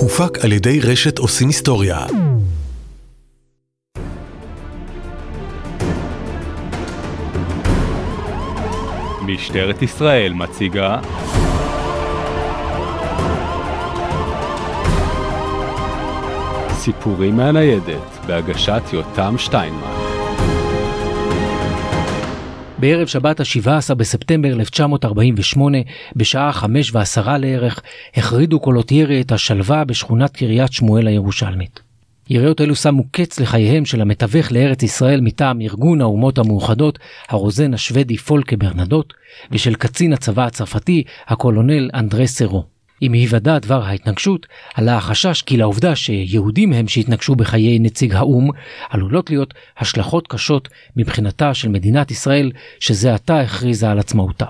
הופק על ידי רשת עושים היסטוריה. משטרת ישראל מציגה סיפורים מהניידת בהגשת יותם שטיינמן בערב שבת ה-17 בספטמבר 1948, בשעה חמש ועשרה לערך, החרידו קולות ירי את השלווה בשכונת קריית שמואל הירושלמית. יריות אלו שמו קץ לחייהם של המתווך לארץ ישראל מטעם ארגון האומות המאוחדות, הרוזן השוודי פולקה ברנדוט, ושל קצין הצבא הצרפתי, הקולונל אנדרה סרו. עם היוודע דבר ההתנגשות, עלה החשש כי לעובדה שיהודים הם שהתנגשו בחיי נציג האו"ם, עלולות להיות השלכות קשות מבחינתה של מדינת ישראל, שזה עתה הכריזה על עצמאותה.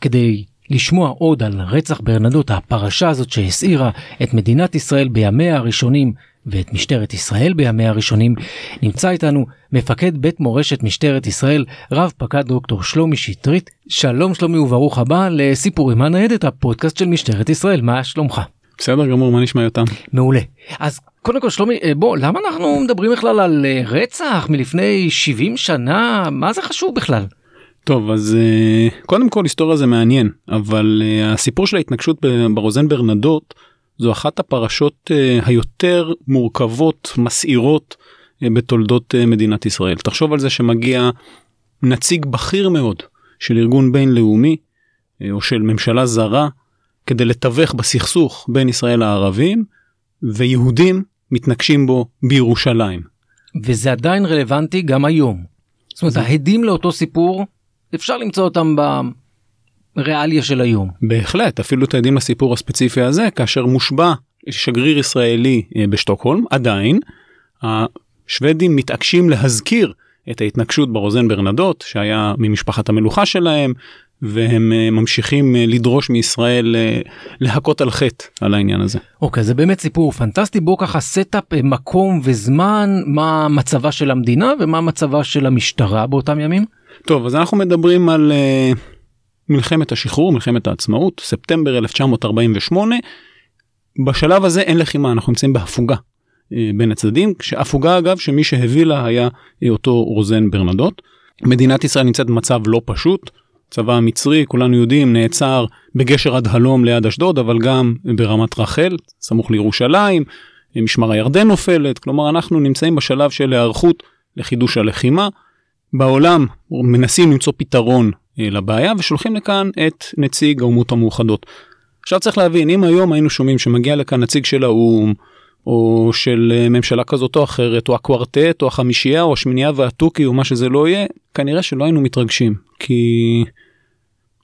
כדי לשמוע עוד על רצח ברנדות, הפרשה הזאת שהסעירה את מדינת ישראל בימיה הראשונים ואת משטרת ישראל בימיה הראשונים, נמצא איתנו מפקד בית מורשת משטרת ישראל, רב פקד דוקטור שלומי שטרית. שלום שלומי וברוך הבא לסיפורים מהניידת, הפודקאסט של משטרת ישראל, מה שלומך? בסדר גמור, מה נשמע יותם? מעולה. אז קודם כל שלומי, אה, בוא, למה אנחנו מדברים בכלל על אה, רצח מלפני 70 שנה? מה זה חשוב בכלל? טוב אז אה, קודם כל היסטוריה זה מעניין אבל הסיפור של ההתנגשות ברוזן ברנדות זו אחת הפרשות uh, היותר מורכבות, מסעירות uh, בתולדות uh, מדינת ישראל. תחשוב על זה שמגיע נציג בכיר מאוד של ארגון בינלאומי או של ממשלה זרה כדי לתווך בסכסוך בין ישראל לערבים ויהודים מתנגשים בו בירושלים. וזה עדיין רלוונטי גם היום. זאת אומרת, ההדים לאותו סיפור, אפשר למצוא אותם ריאליה של היום. בהחלט, אפילו אתם יודעים לסיפור הספציפי הזה, כאשר מושבע שגריר ישראלי אה, בשטוקהולם, עדיין, השוודים מתעקשים להזכיר את ההתנגשות ברוזן ברנדות, שהיה ממשפחת המלוכה שלהם, והם אה, ממשיכים אה, לדרוש מישראל להכות על חטא על העניין הזה. אוקיי, okay, זה באמת סיפור פנטסטי. בוא ככה setup מקום וזמן, מה מצבה של המדינה ומה מצבה של המשטרה באותם ימים. טוב, אז אנחנו מדברים על מלחמת השחרור, מלחמת העצמאות, ספטמבר 1948. בשלב הזה אין לחימה, אנחנו נמצאים בהפוגה אה, בין הצדדים, כשהפוגה אגב שמי שהביא לה היה אה, אותו רוזן ברנדוט. מדינת ישראל נמצאת במצב לא פשוט, צבא המצרי כולנו יודעים נעצר בגשר עד הלום ליד אשדוד אבל גם ברמת רחל סמוך לירושלים אה, משמר הירדן נופלת כלומר אנחנו נמצאים בשלב של היערכות לחידוש הלחימה. בעולם מנסים למצוא פתרון לבעיה ושולחים לכאן את נציג האומות המאוחדות. עכשיו צריך להבין אם היום היינו שומעים שמגיע לכאן נציג של האו"ם או של אה, ממשלה כזאת או אחרת או הקוורטט או החמישייה או השמינייה והתוכי או מה שזה לא יהיה כנראה שלא היינו מתרגשים כי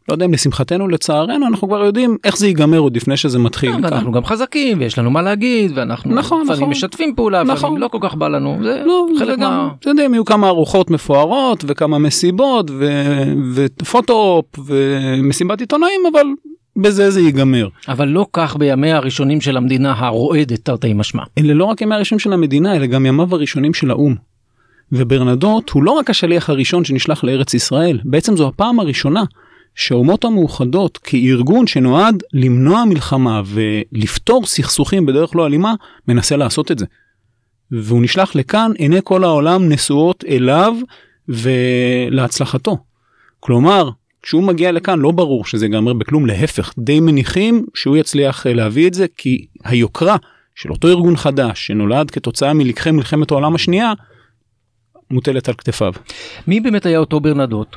לא יודע אם לשמחתנו לצערנו אנחנו כבר יודעים איך זה ייגמר עוד לפני שזה מתחיל. כן, אנחנו גם חזקים ויש לנו מה להגיד ואנחנו נכון, נכון, משתפים פעולה נכון. לא כל כך בא לנו זה לא, חלק מה... גם, אתה יודע, יהיו כמה ארוחות מפוארות וכמה מסיבות ו... ופוטו-אופ ומסיבת עיתונאים אבל בזה זה ייגמר. אבל לא כך בימיה הראשונים של המדינה הרועדת תרתי משמע. אלה לא רק ימי הראשונים של המדינה אלא גם ימיו הראשונים של האו"ם. וברנדוט הוא לא רק השליח הראשון שנשלח לארץ ישראל בעצם זו הפעם הראשונה שהאומות המאוחדות כארגון שנועד למנוע מלחמה ולפתור סכסוכים בדרך לא אלימה, מנסה לעשות את זה. והוא נשלח לכאן, עיני כל העולם נשואות אליו ולהצלחתו. כלומר, כשהוא מגיע לכאן לא ברור שזה ייגמר בכלום, להפך, די מניחים שהוא יצליח להביא את זה, כי היוקרה של אותו ארגון חדש שנולד כתוצאה מלקחי מלחמת העולם השנייה, מוטלת על כתפיו. מי באמת היה אותו ברנדות?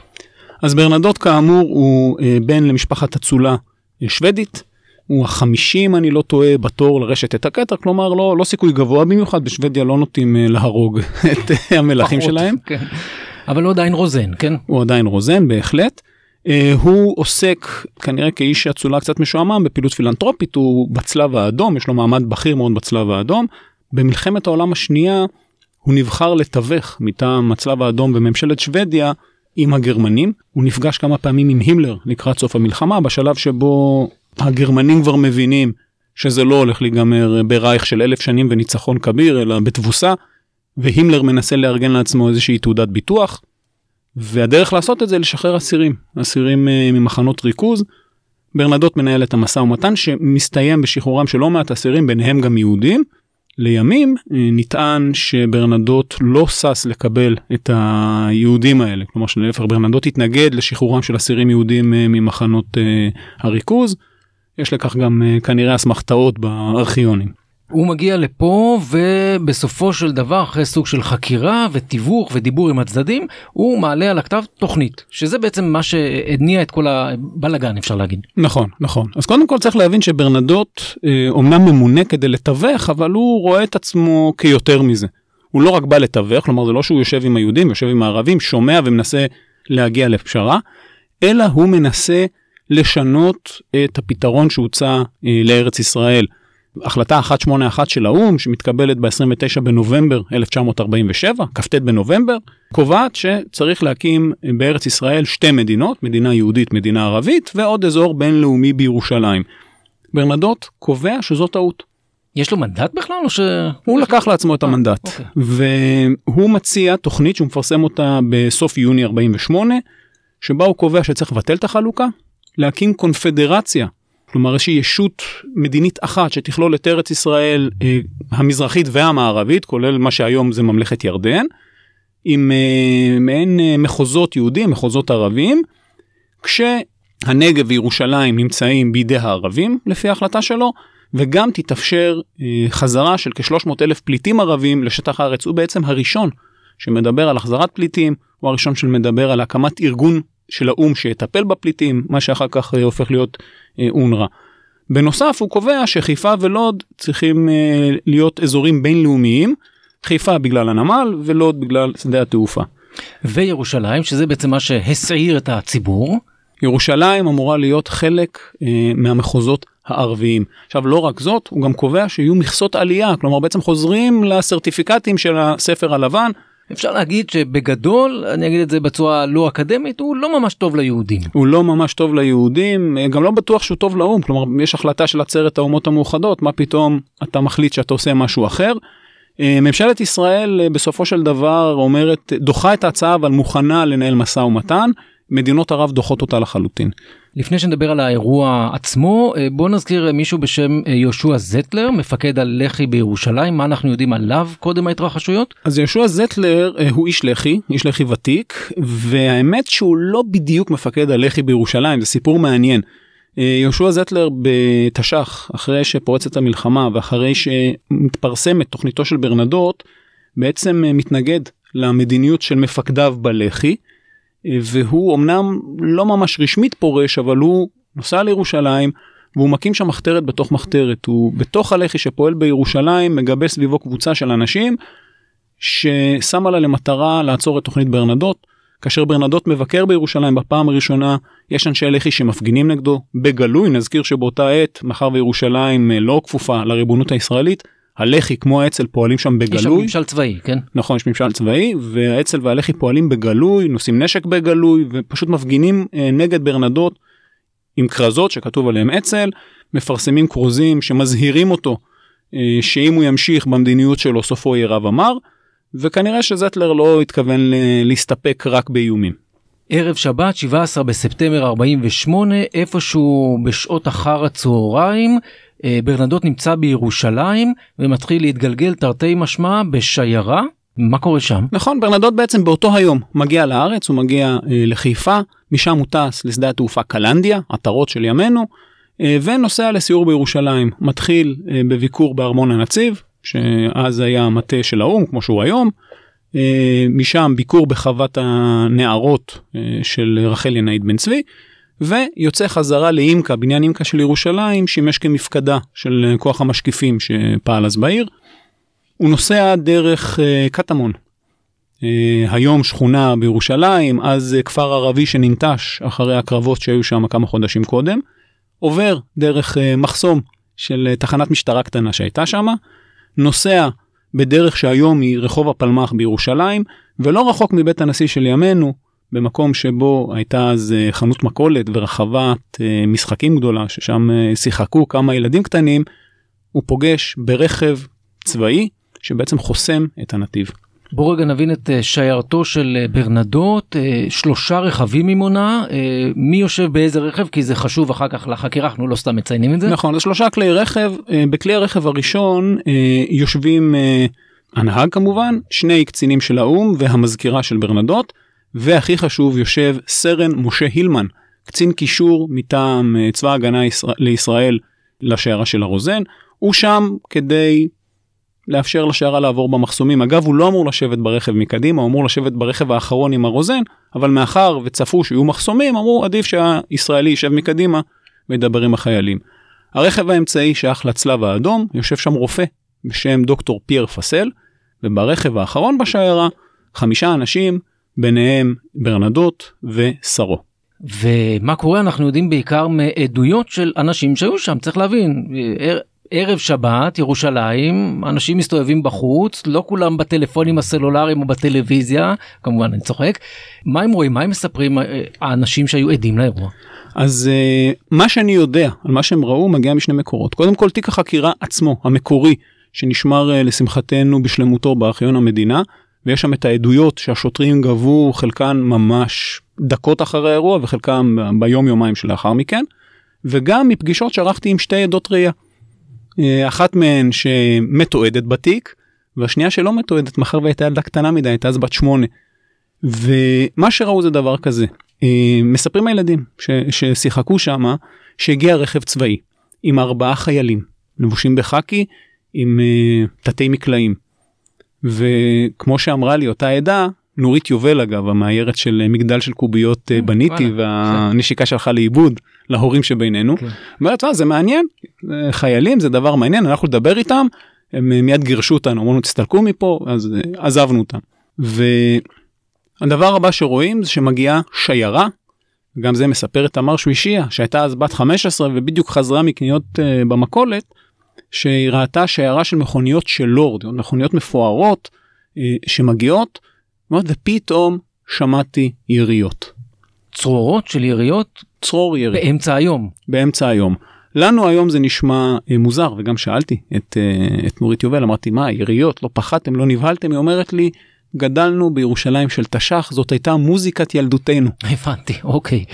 אז ברנדות כאמור הוא אה, בן למשפחת אצולה אה, שוודית. הוא החמישי אם אני לא טועה בתור לרשת את הכתר כלומר לא לא סיכוי גבוה במיוחד בשוודיה לא נוטים אה, להרוג את אה, המלכים פחות, שלהם. כן. אבל הוא עדיין רוזן כן הוא עדיין רוזן בהחלט. אה, הוא עוסק כנראה כאיש אצולה קצת משועמם בפעילות פילנטרופית הוא בצלב האדום יש לו מעמד בכיר מאוד בצלב האדום. במלחמת העולם השנייה הוא נבחר לתווך מטעם הצלב האדום בממשלת שוודיה עם הגרמנים. הוא נפגש כמה פעמים עם הימלר לקראת סוף המלחמה, בשלב שבו הגרמנים כבר מבינים שזה לא הולך להיגמר ברייך של אלף שנים וניצחון כביר, אלא בתבוסה, והימלר מנסה לארגן לעצמו איזושהי תעודת ביטוח. והדרך לעשות את זה לשחרר אסירים, אסירים אה, ממחנות ריכוז. ברנדות מנהל את המשא ומתן שמסתיים בשחרורם של לא מעט אסירים ביניהם גם יהודים. לימים אה, נטען שברנדות לא שש לקבל את היהודים האלה כלומר שלהפך ברנדות התנגד לשחרורם של אסירים יהודים אה, ממחנות אה, הריכוז. יש לכך גם כנראה אסמכתאות בארכיונים. הוא מגיע לפה ובסופו של דבר אחרי סוג של חקירה ותיווך ודיבור עם הצדדים הוא מעלה על הכתב תוכנית שזה בעצם מה שהניע את כל הבלאגן אפשר להגיד. נכון נכון אז קודם כל צריך להבין שברנדות אה, אומנם ממונה כדי לתווך אבל הוא רואה את עצמו כיותר מזה. הוא לא רק בא לתווך כלומר זה לא שהוא יושב עם היהודים יושב עם הערבים שומע ומנסה להגיע לפשרה אלא הוא מנסה לשנות את הפתרון שהוצע אה, לארץ ישראל. החלטה 181 של האו"ם שמתקבלת ב-29 בנובמבר 1947, כ"ט בנובמבר, קובעת שצריך להקים בארץ ישראל שתי מדינות, מדינה יהודית, מדינה ערבית, ועוד אזור בינלאומי בירושלים. ברנדות קובע שזו טעות. יש לו מנדט בכלל או ש... הוא לקח לעצמו את אה, המנדט אוקיי. והוא מציע תוכנית שהוא מפרסם אותה בסוף יוני 48 שבה הוא קובע שצריך לבטל את החלוקה, להקים קונפדרציה כלומר איזושהי ישות מדינית אחת שתכלול את ארץ ישראל אה, המזרחית והמערבית כולל מה שהיום זה ממלכת ירדן עם אה, מעין אה, מחוזות יהודים מחוזות ערבים כשהנגב וירושלים נמצאים בידי הערבים לפי ההחלטה שלו וגם תתאפשר אה, חזרה של כ-300 אלף פליטים ערבים לשטח הארץ. הוא בעצם הראשון שמדבר על החזרת פליטים הוא הראשון שמדבר על הקמת ארגון של האו"ם שיטפל בפליטים מה שאחר כך אה, הופך להיות אונר"א. בנוסף הוא קובע שחיפה ולוד צריכים אה, להיות אזורים בינלאומיים, חיפה בגלל הנמל ולוד בגלל שדה התעופה. וירושלים שזה בעצם מה שהסעיר את הציבור. ירושלים אמורה להיות חלק אה, מהמחוזות הערביים. עכשיו לא רק זאת הוא גם קובע שיהיו מכסות עלייה כלומר בעצם חוזרים לסרטיפיקטים של הספר הלבן אפשר להגיד שבגדול אני אגיד את זה בצורה לא אקדמית הוא לא ממש טוב ליהודים. הוא לא ממש טוב ליהודים גם לא בטוח שהוא טוב לאו"ם כלומר יש החלטה של עצרת האומות המאוחדות מה פתאום אתה מחליט שאתה עושה משהו אחר. אה, ממשלת ישראל אה, בסופו של דבר אומרת דוחה את ההצעה אבל מוכנה לנהל משא ומתן מדינות ערב דוחות אותה לחלוטין. לפני שנדבר על האירוע עצמו אה, בוא נזכיר מישהו בשם אה, יהושע זטלר מפקד על לח"י בירושלים מה אנחנו יודעים עליו קודם ההתרחשויות אז יהושע זטלר אה, הוא איש לח"י איש לח"י ותיק והאמת שהוא לא בדיוק מפקד על לח"י בירושלים זה סיפור מעניין. יהושע זטלר בתש"ח אחרי שפורצת המלחמה ואחרי שמתפרסמת תוכניתו של ברנדות בעצם מתנגד למדיניות של מפקדיו בלח"י. והוא אמנם לא ממש רשמית פורש אבל הוא נוסע לירושלים והוא מקים שם מחתרת בתוך מחתרת הוא בתוך הלח"י שפועל בירושלים מגבה סביבו קבוצה של אנשים ששמה לה למטרה לעצור את תוכנית ברנדות. כאשר ברנדות מבקר בירושלים בפעם הראשונה יש אנשי לח"י שמפגינים נגדו בגלוי נזכיר שבאותה עת מאחר וירושלים לא כפופה לריבונות הישראלית הלח"י כמו האצ"ל פועלים שם בגלוי. יש שם ממשל צבאי, כן? נכון, יש ממשל צבאי, והאצ"ל והלח"י פועלים בגלוי, נושאים נשק בגלוי, ופשוט מפגינים אה, נגד ברנדות עם כרזות שכתוב עליהם אצ"ל, מפרסמים כרוזים שמזהירים אותו אה, שאם הוא ימשיך במדיניות שלו סופו יהיה רב אמר, וכנראה שזטלר לא התכוון להסתפק רק באיומים. ערב שבת 17 בספטמבר 48 איפשהו בשעות אחר הצהריים אה, ברנדות נמצא בירושלים ומתחיל להתגלגל תרתי משמע בשיירה. מה קורה שם? נכון, ברנדות בעצם באותו היום מגיע לארץ, הוא מגיע אה, לחיפה, משם הוא טס לשדה התעופה קלנדיה, עטרות של ימינו, אה, ונוסע לסיור בירושלים. מתחיל אה, בביקור בארמון הנציב, שאז היה המטה של האו"ם, כמו שהוא היום. אה, משם ביקור בחוות הנערות אה, של רחל ינאית בן צבי. ויוצא חזרה לאימקה, בניין אימקה של ירושלים, שימש כמפקדה של כוח המשקיפים שפעל אז בעיר. הוא נוסע דרך uh, קטמון, uh, היום שכונה בירושלים, אז uh, כפר ערבי שננטש אחרי הקרבות שהיו שם כמה חודשים קודם, עובר דרך uh, מחסום של uh, תחנת משטרה קטנה שהייתה שם, נוסע בדרך שהיום היא רחוב הפלמ"ח בירושלים, ולא רחוק מבית הנשיא של ימינו, במקום שבו הייתה אז אה, חנות מכולת ורחבת אה, משחקים גדולה ששם אה, שיחקו כמה ילדים קטנים, הוא פוגש ברכב צבאי שבעצם חוסם את הנתיב. בוא רגע נבין את שיירתו של ברנדוט, אה, שלושה רכבים היא מונה, מי יושב באיזה רכב כי זה חשוב אחר כך לחקירה, אנחנו לא סתם מציינים את זה. נכון, זה שלושה כלי רכב, בכלי הרכב הראשון יושבים הנהג כמובן, שני קצינים של האו"ם והמזכירה של ברנדוט, והכי חשוב יושב סרן משה הילמן, קצין קישור מטעם צבא ההגנה לישראל לשיירה של הרוזן, הוא שם כדי לאפשר לשיירה לעבור במחסומים. אגב, הוא לא אמור לשבת ברכב מקדימה, הוא אמור לשבת ברכב האחרון עם הרוזן, אבל מאחר וצפו שיהיו מחסומים, אמרו עדיף שהישראלי יישב מקדימה וידבר עם החיילים. הרכב האמצעי שייך לצלב האדום, יושב שם רופא בשם דוקטור פייר פסל, וברכב האחרון בשיירה, חמישה אנשים, ביניהם ברנדוט ושרו. ומה קורה? אנחנו יודעים בעיקר מעדויות של אנשים שהיו שם צריך להבין. ערב שבת ירושלים אנשים מסתובבים בחוץ לא כולם בטלפונים הסלולריים או בטלוויזיה כמובן אני צוחק. מה הם רואים? מה הם מספרים אה, האנשים שהיו עדים לאירוע. אז uh, מה שאני יודע על מה שהם ראו מגיע משני מקורות. קודם כל תיק החקירה עצמו המקורי שנשמר uh, לשמחתנו בשלמותו בארכיון המדינה ויש שם את העדויות שהשוטרים גבו חלקן ממש דקות אחרי האירוע וחלקם ביום יומיים שלאחר מכן וגם מפגישות שערכתי עם שתי עדות ראייה. אה, אחת מהן שמתועדת בתיק והשנייה שלא מתועדת מאחר והייתה ילדה קטנה מדי הייתה אז בת שמונה. ומה שראו זה דבר כזה אה, מספרים הילדים ש, ששיחקו שמה שהגיע רכב צבאי עם ארבעה חיילים לבושים בחאקי עם uh, תתי מקלעים. וכמו שאמרה לי אותה עדה נורית יובל אגב המאיירת של מגדל של קוביות בניתי והנשיקה שלך לאיבוד להורים שבינינו. כן. אומרת זה מעניין חיילים זה דבר מעניין אנחנו לדבר איתם הם מיד גירשו אותנו אמרנו תסתלקו מפה אז עזבנו אותם. והדבר הבא שרואים זה שמגיעה שיירה. גם זה מספר את תמר שווישיה שהייתה אז בת 15 ובדיוק חזרה מקניות במכולת שהיא ראתה שיירה של מכוניות של לורד מכוניות מפוארות uh, שמגיעות ופתאום שמעתי יריות. צרורות של יריות? צרור ירי. באמצע היום. באמצע היום. לנו היום זה נשמע אה, מוזר וגם שאלתי את, אה, את נורית יובל אמרתי מה יריות לא פחדתם לא נבהלתם היא אומרת לי גדלנו בירושלים של תש"ח זאת הייתה מוזיקת ילדותנו. הבנתי אוקיי.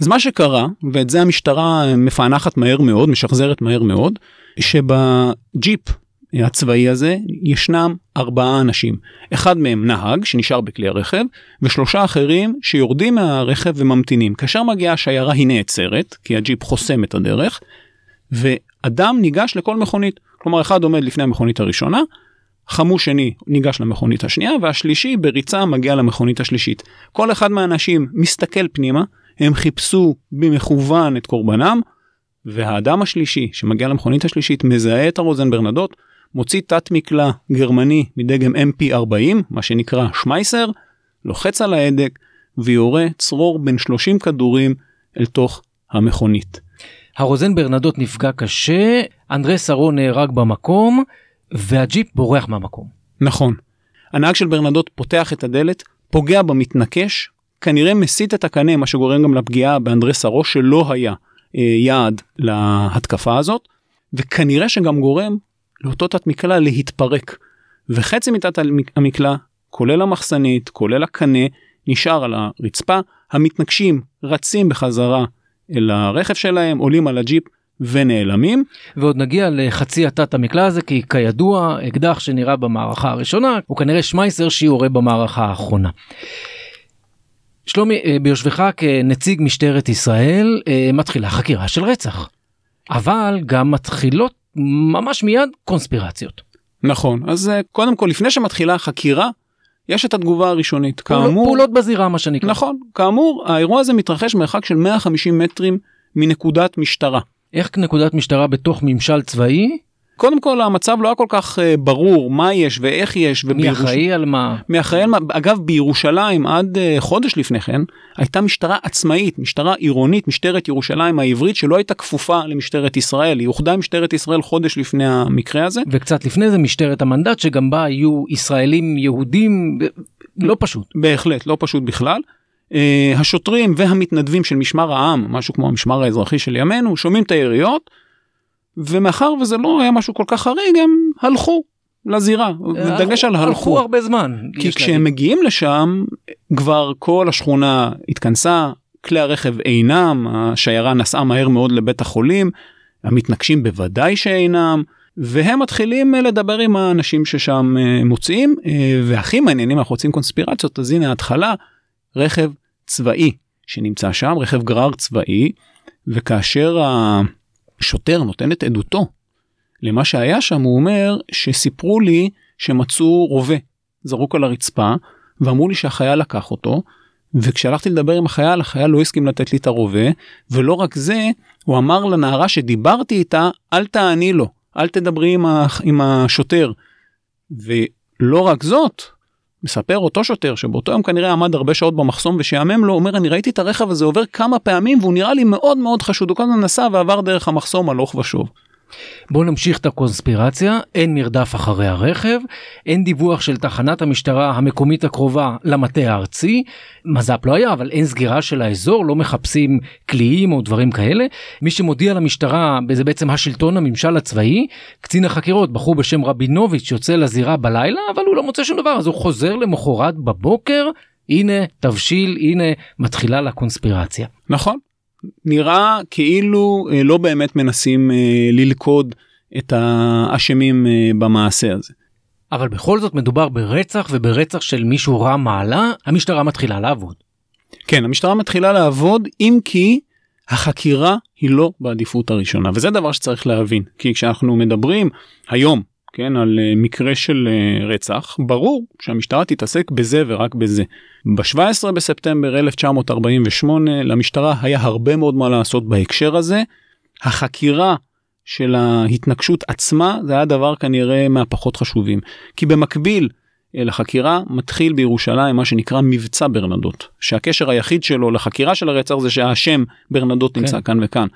אז מה שקרה ואת זה המשטרה מפענחת מהר מאוד משחזרת מהר מאוד שבג'יפ הצבאי הזה ישנם ארבעה אנשים. אחד מהם נהג שנשאר בכלי הרכב ושלושה אחרים שיורדים מהרכב וממתינים. כאשר מגיעה השיירה היא נעצרת כי הג'יפ חוסם את הדרך ואדם ניגש לכל מכונית. כלומר אחד עומד לפני המכונית הראשונה חמוש שני ניגש למכונית השנייה והשלישי בריצה מגיע למכונית השלישית. כל אחד מהאנשים מסתכל פנימה הם חיפשו במכוון את קורבנם והאדם השלישי שמגיע למכונית השלישית מזהה את הרוזן ברנדות מוציא תת מקלע גרמני מדגם mp40 מה שנקרא שמייסר לוחץ על ההדק ויורה צרור בין 30 כדורים אל תוך המכונית. הרוזן ברנדות נפגע קשה אנדרי סרו נהרג במקום והג'יפ בורח מהמקום. נכון. הנהג של ברנדות פותח את הדלת פוגע במתנקש כנראה מסיט את הקנה מה שגורם גם לפגיעה באנדרי סרו שלא היה אה, יעד להתקפה הזאת וכנראה שגם גורם לאותו תת מקלע להתפרק. וחצי מתת המקלע, כולל המחסנית, כולל הקנה, נשאר על הרצפה, המתנגשים רצים בחזרה אל הרכב שלהם, עולים על הג'יפ ונעלמים. ועוד נגיע לחצי התת המקלע הזה כי כידוע אקדח שנראה במערכה הראשונה הוא כנראה שמייסר שיורה במערכה האחרונה. שלומי אה, ביושבך כנציג משטרת ישראל אה, מתחילה חקירה של רצח. אבל גם מתחילות ממש מיד קונספירציות. נכון אז אה, קודם כל לפני שמתחילה החקירה יש את התגובה הראשונית פעולות, כאמור פעולות בזירה מה שנקרא נכון כאמור האירוע הזה מתרחש מרחק של 150 מטרים מנקודת משטרה. איך נקודת משטרה בתוך ממשל צבאי קודם כל המצב לא היה כל כך uh, ברור מה יש ואיך יש. מי ובירוש... אחראי על מה? מי אחראי על מה? אגב בירושלים עד uh, חודש לפני כן הייתה משטרה עצמאית משטרה עירונית משטרת ירושלים העברית שלא הייתה כפופה למשטרת ישראל היא אוחדה עם משטרת ישראל חודש לפני המקרה הזה. וקצת לפני זה משטרת המנדט שגם בה היו ישראלים יהודים לא פשוט. בהחלט לא פשוט בכלל. Uh, השוטרים והמתנדבים של משמר העם משהו כמו המשמר האזרחי של ימינו שומעים את היריות. ומאחר וזה לא היה משהו כל כך חריג הם הלכו לזירה, דגש על הלכו הלכו. הרבה זמן. כי כשהם להגיד. מגיעים לשם כבר כל השכונה התכנסה, כלי הרכב אינם, השיירה נסעה מהר מאוד לבית החולים, המתנגשים בוודאי שאינם, והם מתחילים אה, לדבר עם האנשים ששם אה, מוצאים, אה, והכי מעניינים אנחנו רוצים קונספירציות, אז הנה ההתחלה, רכב צבאי שנמצא שם, רכב גרר צבאי, וכאשר השוטר נותן את עדותו למה שהיה שם, הוא אומר שסיפרו לי שמצאו רובה זרוק על הרצפה, ואמרו לי שהחייל לקח אותו, וכשהלכתי לדבר עם החייל, החייל לא הסכים לתת לי את הרובה, ולא רק זה, הוא אמר לנערה שדיברתי איתה, אל תעני לו, אל תדברי עם, ה, עם השוטר. ולא רק זאת, מספר אותו שוטר שבאותו יום כנראה עמד הרבה שעות במחסום ושעמם לו, אומר אני ראיתי את הרכב הזה עובר כמה פעמים והוא נראה לי מאוד מאוד חשוד, הוא כל הזמן נסע ועבר דרך המחסום הלוך ושוב. בואו נמשיך את הקונספירציה, אין מרדף אחרי הרכב, אין דיווח של תחנת המשטרה המקומית הקרובה למטה הארצי, מז"פ לא היה, אבל אין סגירה של האזור, לא מחפשים קליעים או דברים כאלה. מי שמודיע למשטרה, זה בעצם השלטון הממשל הצבאי, קצין החקירות, בחור בשם רבינוביץ' יוצא לזירה בלילה, אבל הוא לא מוצא שום דבר, אז הוא חוזר למחרת בבוקר, הנה תבשיל, הנה מתחילה לה קונספירציה. נכון. נראה כאילו אה, לא באמת מנסים אה, ללכוד את האשמים אה, במעשה הזה. אבל בכל זאת מדובר ברצח וברצח של מישהו רע מעלה, המשטרה מתחילה לעבוד. כן, המשטרה מתחילה לעבוד, אם כי החקירה היא לא בעדיפות הראשונה, וזה דבר שצריך להבין, כי כשאנחנו מדברים היום, כן, על אה, מקרה של אה, רצח, ברור שהמשטרה תתעסק בזה ורק בזה. ב-17 בספטמבר 1948 למשטרה היה הרבה מאוד מה לעשות בהקשר הזה. החקירה של ההתנגשות עצמה זה היה דבר כנראה מהפחות חשובים. כי במקביל לחקירה מתחיל בירושלים מה שנקרא מבצע ברנדות, שהקשר היחיד שלו לחקירה של הרצח זה שהשם ברנדות כן. נמצא כאן וכאן.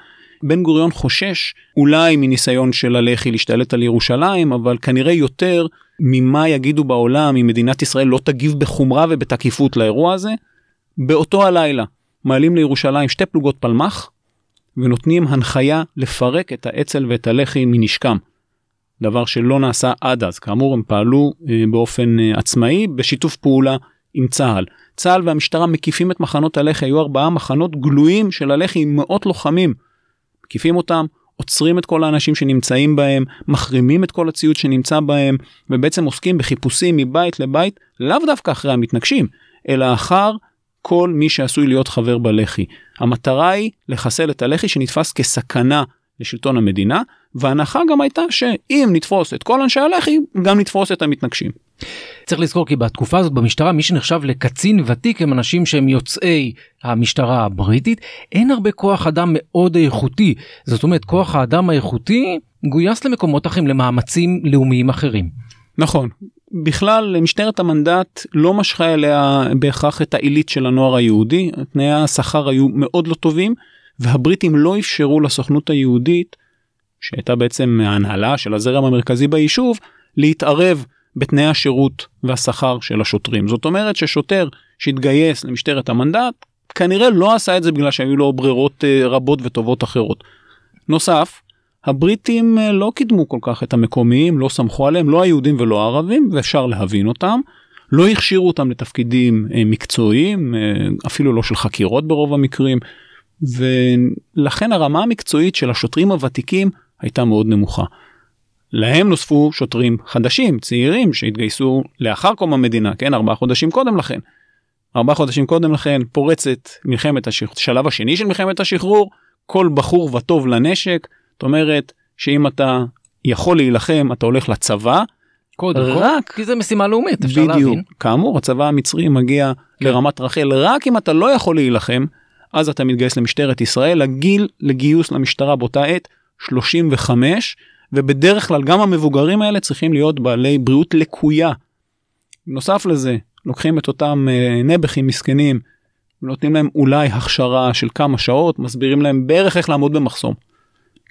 בן גוריון חושש אולי מניסיון של הלח"י להשתלט על ירושלים, אבל כנראה יותר ממה יגידו בעולם אם מדינת ישראל לא תגיב בחומרה ובתקיפות לאירוע הזה. באותו הלילה מעלים לירושלים שתי פלוגות פלמ"ח ונותנים הנחיה לפרק את האצ"ל ואת הלח"י מנשקם. דבר שלא נעשה עד אז, כאמור הם פעלו אה, באופן אה, עצמאי בשיתוף פעולה עם צה"ל. צה"ל והמשטרה מקיפים את מחנות הלח"י, היו ארבעה מחנות גלויים של הלח"י עם מאות לוחמים. מקיפים אותם, עוצרים את כל האנשים שנמצאים בהם, מחרימים את כל הציוד שנמצא בהם, ובעצם עוסקים בחיפושים מבית לבית, לאו דווקא אחרי המתנגשים, אלא אחר כל מי שעשוי להיות חבר בלח"י. המטרה היא לחסל את הלח"י שנתפס כסכנה לשלטון המדינה, וההנחה גם הייתה שאם נתפוס את כל אנשי הלח"י, גם נתפוס את המתנגשים. צריך לזכור כי בתקופה הזאת במשטרה מי שנחשב לקצין ותיק הם אנשים שהם יוצאי המשטרה הבריטית אין הרבה כוח אדם מאוד איכותי זאת אומרת כוח האדם האיכותי גויס למקומות אחרים למאמצים לאומיים אחרים. נכון. בכלל משטרת המנדט לא משכה אליה בהכרח את העילית של הנוער היהודי, תנאי השכר היו מאוד לא טובים, והבריטים לא אפשרו לסוכנות היהודית, שהייתה בעצם ההנהלה של הזרם המרכזי ביישוב, להתערב בתנאי השירות והשכר של השוטרים. זאת אומרת ששוטר שהתגייס למשטרת המנדט, כנראה לא עשה את זה בגלל שהיו לו ברירות אה, רבות וטובות אחרות. נוסף, הבריטים אה, לא קידמו כל כך את המקומיים, לא סמכו עליהם, לא היהודים ולא הערבים, ואפשר להבין אותם. לא הכשירו אותם לתפקידים אה, מקצועיים, אפילו לא של חקירות ברוב המקרים, ולכן הרמה המקצועית של השוטרים הוותיקים הייתה מאוד נמוכה. להם נוספו שוטרים חדשים, צעירים, שהתגייסו לאחר קום המדינה, כן, ארבעה חודשים קודם לכן. ארבעה חודשים קודם לכן פורצת מלחמת השחרור, שלב השני של מלחמת השחרור, כל בחור וטוב לנשק, זאת אומרת שאם אתה יכול להילחם אתה הולך לצבא, קודם כל, רק כי זה משימה לאומית אפשר בדיוק, להבין. כאמור הצבא המצרי מגיע כן. לרמת רחל, רק אם אתה לא יכול להילחם, אז אתה מתגייס למשטרת ישראל, הגיל לגיוס למשטרה באותה עת 35, ובדרך כלל גם המבוגרים האלה צריכים להיות בעלי בריאות לקויה. נוסף לזה, לוקחים את אותם אה, נעבכים מסכנים, ונותנים להם אולי הכשרה של כמה שעות, מסבירים להם בערך איך לעמוד במחסום.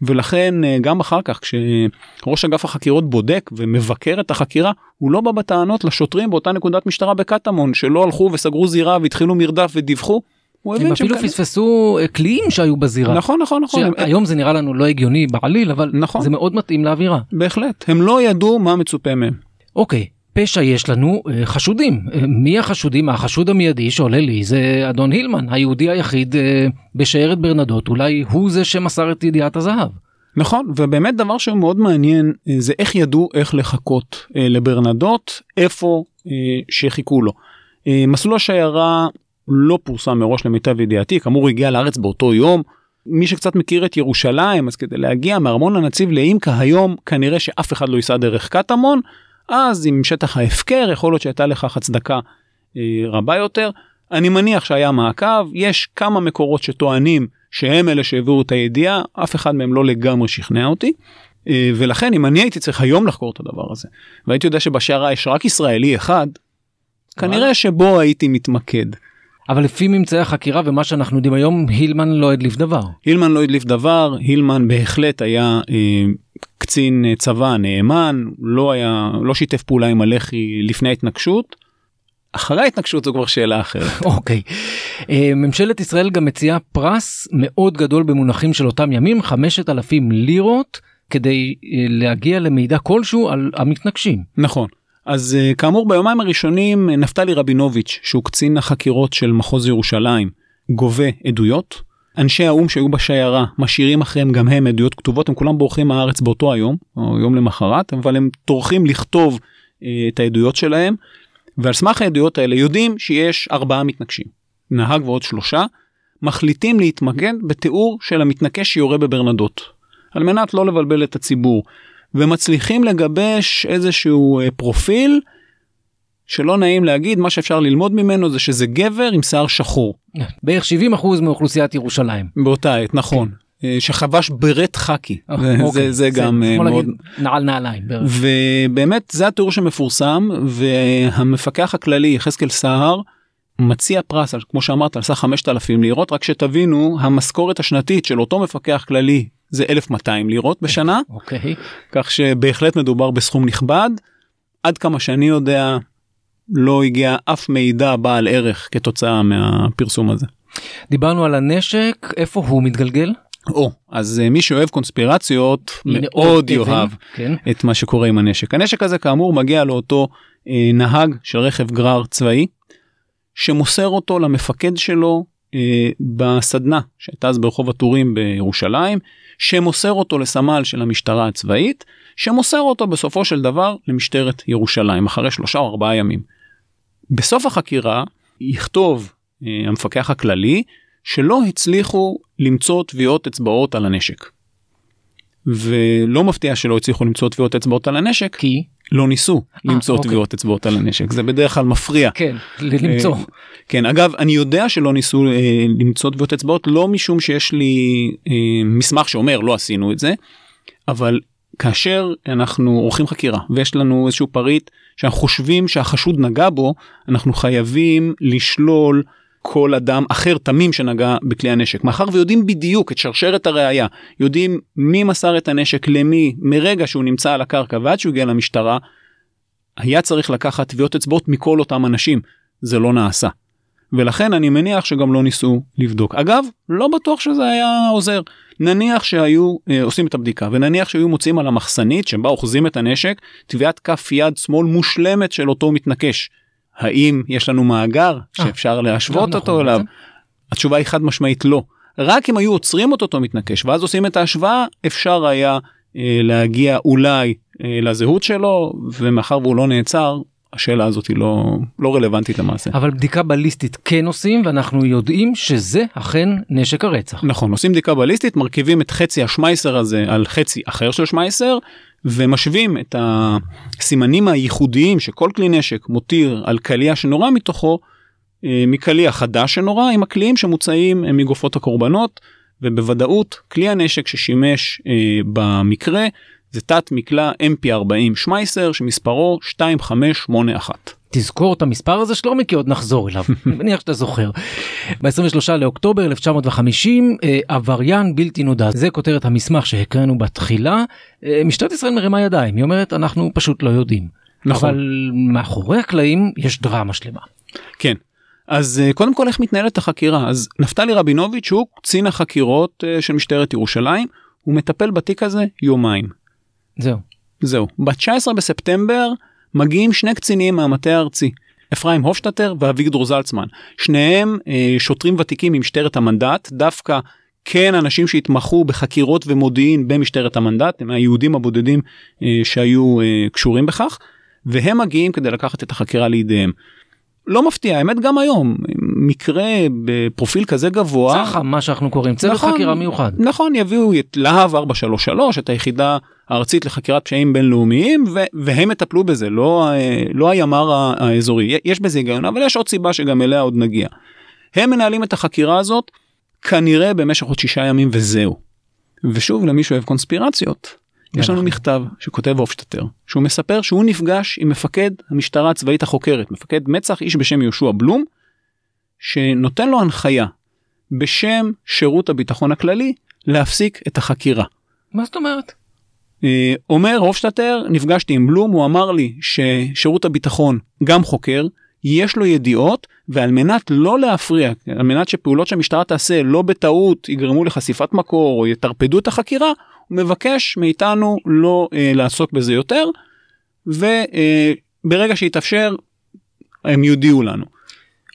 ולכן אה, גם אחר כך כשראש אגף החקירות בודק ומבקר את החקירה הוא לא בא בטענות לשוטרים באותה נקודת משטרה בקטמון שלא הלכו וסגרו זירה והתחילו מרדף ודיווחו. הוא הבין שהם אפילו כאלה- פספסו אה, קליעים שהיו בזירה. נכון נכון נכון הם- שהיום זה נראה לנו לא הגיוני בעליל אבל נכון. זה מאוד מתאים לאווירה. בהחלט הם לא ידעו מה מצופה מהם אוקיי, פשע יש לנו, אה, חשודים. אה, מי החשודים? החשוד המיידי שעולה לי זה אדון הילמן, היהודי היחיד בשיירת ברנדות, אולי הוא זה שמסר את ידיעת הזהב. נכון ובאמת דבר שמאוד מעניין אה, זה איך ידעו איך לחכות לברנדות איפה שחיכו לו. מסלול השיירה לא פורסם מראש למיטב ידיעתי כאמור הגיע לארץ באותו יום. מי שקצת מכיר את ירושלים אז כדי להגיע מארמון הנציב לאימקה היום כנראה שאף אחד לא ייסע דרך קטמון אז עם שטח ההפקר יכול להיות שהייתה לכך הצדקה אה, רבה יותר. אני מניח שהיה מעקב יש כמה מקורות שטוענים שהם אלה שהעבירו את הידיעה אף אחד מהם לא לגמרי שכנע אותי. אה, ולכן אם אני הייתי צריך היום לחקור את הדבר הזה והייתי יודע שבשערה יש רק ישראלי אחד כנראה שבו הייתי מתמקד. אבל לפי ממצאי החקירה ומה שאנחנו יודעים היום, הילמן לא הדליף דבר. הילמן לא הדליף דבר הילמן בהחלט היה אה, קצין אה, צבא נאמן לא היה לא שיתף פעולה עם הלח"י לפני ההתנגשות. אחרי ההתנגשות זו כבר שאלה אחרת. אוקיי. אה, ממשלת ישראל גם מציעה פרס מאוד גדול במונחים של אותם ימים, 5,000 לירות, כדי אה, להגיע למידע כלשהו על המתנגשים. נכון. אז אה, כאמור ביומיים הראשונים נפתלי רבינוביץ' שהוא קצין החקירות של מחוז ירושלים גובה עדויות. אנשי האו"ם שהיו בשיירה משאירים אחריהם גם הם עדויות כתובות הם כולם בורחים מהארץ באותו היום או יום למחרת אבל הם טורחים לכתוב אה, את העדויות שלהם ועל סמך העדויות האלה יודעים שיש ארבעה מתנגשים נהג ועוד שלושה מחליטים להתמקד בתיאור של המתנקש שיורה בברנדות על מנת לא לבלבל את הציבור ומצליחים לגבש איזשהו אה, פרופיל שלא נעים להגיד מה שאפשר ללמוד ממנו זה שזה גבר עם שיער שחור. בערך 70% מאוכלוסיית ירושלים. באותה עת נכון. אה, שחבש ברט חאקי. אה, זה, אוקיי, זה, זה גם כמו מאוד להגיד נעל נעליים. ובאמת זה התיאור שמפורסם והמפקח הכללי יחזקאל סהר מציע פרס על כמו שאמרת על סך 5,000 לירות רק שתבינו המשכורת השנתית של אותו מפקח כללי זה 1,200 לירות בשנה אוקיי. כך שבהחלט מדובר בסכום נכבד עד כמה שאני יודע לא הגיע אף מידע בעל ערך כתוצאה מהפרסום הזה. דיברנו על הנשק, איפה הוא מתגלגל? או אז אה, מי שאוהב קונספירציות מאוד יאהב כן. את מה שקורה עם הנשק. הנשק הזה כאמור מגיע לאותו אה, נהג של רכב גרר צבאי שמוסר אותו למפקד שלו אה, בסדנה שהייתה אז ברחוב הטורים בירושלים שמוסר אותו לסמל של המשטרה הצבאית שמוסר אותו בסופו של דבר למשטרת ירושלים אחרי שלושה או ארבעה ימים. בסוף החקירה יכתוב אה, המפקח הכללי שלא הצליחו למצוא טביעות אצבעות על הנשק. ולא מפתיע שלא הצליחו למצוא טביעות אצבעות על הנשק כי? לא ניסו למצוא אוקיי. טביעות אצבעות על הנשק זה בדרך כלל מפריע. כן, ל- למצוא. אה, כן אגב אני יודע שלא ניסו אה, למצוא טביעות אצבעות לא משום שיש לי אה, מסמך שאומר לא עשינו את זה אבל כאשר אנחנו עורכים חקירה ויש לנו איזשהו פריט שאנחנו חושבים שהחשוד נגע בו אנחנו חייבים לשלול כל אדם אחר תמים שנגע בכלי הנשק מאחר ויודעים בדיוק את שרשרת הראייה יודעים מי מסר את הנשק למי מרגע שהוא נמצא על הקרקע ועד שהוא הגיע למשטרה היה צריך לקחת טביעות אצבעות מכל אותם אנשים זה לא נעשה. ולכן אני מניח שגם לא ניסו לבדוק. אגב, לא בטוח שזה היה עוזר. נניח שהיו אה, עושים את הבדיקה ונניח שהיו מוצאים על המחסנית שבה אוחזים את הנשק טביעת כף יד שמאל מושלמת של אותו מתנקש. האם יש לנו מאגר שאפשר להשוות גם אותו נכון, אליו? התשובה היא חד משמעית לא. רק אם היו עוצרים את אותו מתנקש ואז עושים את ההשוואה אפשר היה אה, להגיע אולי אה, לזהות שלו ומאחר והוא לא נעצר השאלה הזאת היא לא לא רלוונטית למעשה. אבל בדיקה בליסטית כן עושים ואנחנו יודעים שזה אכן נשק הרצח. נכון עושים בדיקה בליסטית מרכיבים את חצי השמייסר הזה על חצי אחר של שמייסר ומשווים את הסימנים הייחודיים שכל כלי נשק מותיר על קליע שנורה מתוכו אה, מקליע חדש שנורה עם הקליעים שמוצאים אה, מגופות הקורבנות ובוודאות כלי הנשק ששימש אה, במקרה זה תת מקלע mp40 שמייסר שמספרו 2581. תזכור את המספר הזה שלומי כי עוד נחזור אליו אני מניח שאתה זוכר. ב-23 לאוקטובר 1950 אה, עבריין בלתי נודע זה כותרת המסמך שהקראנו בתחילה אה, משטרת ישראל מרימה ידיים היא אומרת אנחנו פשוט לא יודעים. נכון. אבל מאחורי הקלעים יש דרמה שלמה. כן. אז אה, קודם כל איך מתנהלת החקירה אז נפתלי רבינוביץ' הוא קצין החקירות של משטרת ירושלים הוא מטפל בתיק הזה יומיים זהו. זהו ב-19 בספטמבר מגיעים שני קצינים מהמטה הארצי, אפרים הופשטטר ואביגדור זלצמן. שניהם אה, שוטרים ותיקים ממשטרת המנדט, דווקא כן אנשים שהתמחו בחקירות ומודיעין במשטרת המנדט, הם היהודים הבודדים אה, שהיו אה, קשורים בכך, והם מגיעים כדי לקחת את החקירה לידיהם. לא מפתיע, האמת גם היום, מקרה בפרופיל כזה גבוה, צח"ם, מה שאנחנו קוראים, צוות נכון, חקירה מיוחד. נכון, יביאו את להב 433, את היחידה הארצית לחקירת פשעים בינלאומיים, והם יטפלו בזה, לא, לא הימ"ר האזורי. יש בזה היגיון, אבל יש עוד סיבה שגם אליה עוד נגיע. הם מנהלים את החקירה הזאת כנראה במשך עוד שישה ימים וזהו. ושוב, למי שאוהב קונספירציות, יש לנו. מכתב שכותב הופשטטר, שהוא מספר שהוא נפגש עם מפקד המשטרה הצבאית החוקרת, מפקד מצ"ח, איש בשם יהושע בלום, שנותן לו הנחיה בשם שירות הביטחון הכללי להפסיק את החקירה. מה זאת אומרת? אה, אומר הופשטטר, נפגשתי עם בלום, הוא אמר לי ששירות הביטחון גם חוקר, יש לו ידיעות, ועל מנת לא להפריע, על מנת שפעולות שהמשטרה תעשה לא בטעות יגרמו לחשיפת מקור או יטרפדו את החקירה, מבקש מאיתנו לא אה, לעסוק בזה יותר, וברגע שיתאפשר הם יודיעו לנו.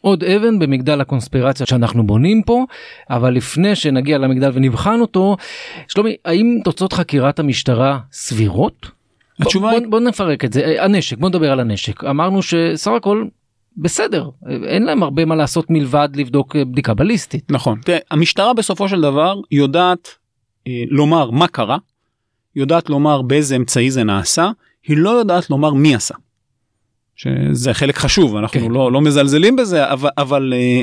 עוד אבן במגדל הקונספירציה שאנחנו בונים פה, אבל לפני שנגיע למגדל ונבחן אותו, שלומי, האם תוצאות חקירת המשטרה סבירות? התשובה בוא, היא- בוא, בוא נפרק את זה, אה, הנשק, בוא נדבר על הנשק. אמרנו שסך הכל בסדר, אה, אין להם הרבה מה לעשות מלבד לבדוק אה, בדיקה בליסטית. נכון. תראה, המשטרה בסופו של דבר יודעת אה, לומר מה קרה, יודעת לומר באיזה אמצעי זה נעשה, היא לא יודעת לומר מי עשה. שזה חלק חשוב, אנחנו כן. לא, לא מזלזלים בזה, אבל, אבל אה,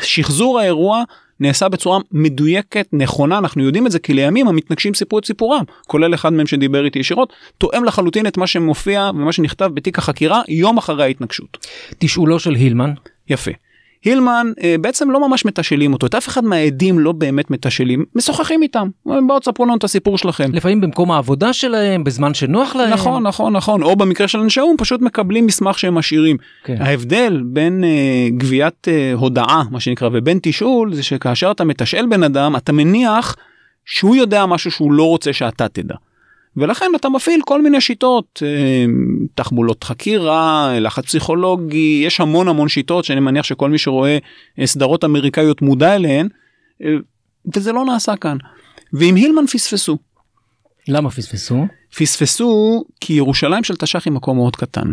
שחזור האירוע נעשה בצורה מדויקת, נכונה, אנחנו יודעים את זה כי לימים המתנגשים סיפרו את סיפורם, כולל אחד מהם שדיבר איתי ישירות, תואם לחלוטין את מה שמופיע ומה שנכתב בתיק החקירה יום אחרי ההתנגשות. תשאולו של הילמן, יפה. הילמן אה, בעצם לא ממש מתשאלים אותו, את אף אחד מהעדים לא באמת מתשאלים, משוחחים איתם, בואו תספרו לנו את הסיפור שלכם. לפעמים במקום העבודה שלהם, בזמן שנוח להם. נכון נכון נכון או במקרה של אנשי האו"ם פשוט מקבלים מסמך שהם משאירים. כן. ההבדל בין אה, גביית אה, הודעה מה שנקרא ובין תשאול זה שכאשר אתה מתשאל בן אדם אתה מניח שהוא יודע משהו שהוא לא רוצה שאתה תדע. ולכן אתה מפעיל כל מיני שיטות אה, תחבולות חקירה לחץ פסיכולוגי יש המון המון שיטות שאני מניח שכל מי שרואה אה, סדרות אמריקאיות מודע אליהן אה, וזה לא נעשה כאן. ואם הילמן פספסו למה פספסו? פספסו כי ירושלים של תש"ח היא מקום מאוד קטן.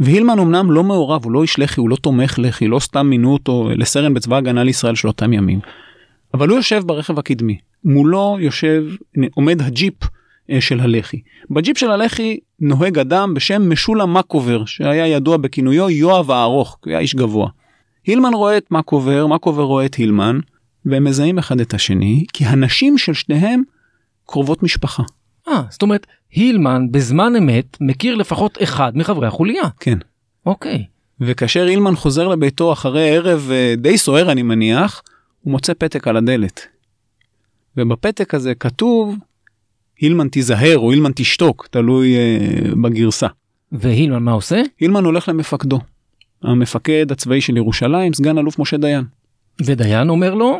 והילמן אמנם לא מעורב, הוא לא איש לח"י, הוא לא תומך לח"י, לא סתם מינו אותו לסרן בצבא הגנה לישראל של אותם ימים. אבל הוא יושב ברכב הקדמי, מולו יושב, עומד הג'יפ של הלח"י. בג'יפ של הלח"י נוהג אדם בשם משולם מקובר, שהיה ידוע בכינויו יואב הארוך, כי הוא היה איש גבוה. הילמן רואה את מקובר, מקובר רואה את הילמן, והם מזהים אחד את השני, כי הנשים של שניהם קרובות משפחה. אה, זאת אומרת, הילמן בזמן אמת מכיר לפחות אחד מחברי החוליה. כן. אוקיי. וכאשר אילמן חוזר לביתו אחרי ערב אה, די סוער אני מניח, הוא מוצא פתק על הדלת. ובפתק הזה כתוב אילמן תיזהר או אילמן תשתוק, תלוי אה, בגרסה. והילמן מה עושה? אילמן הולך למפקדו, המפקד הצבאי של ירושלים, סגן אלוף משה דיין. ודיין אומר לו,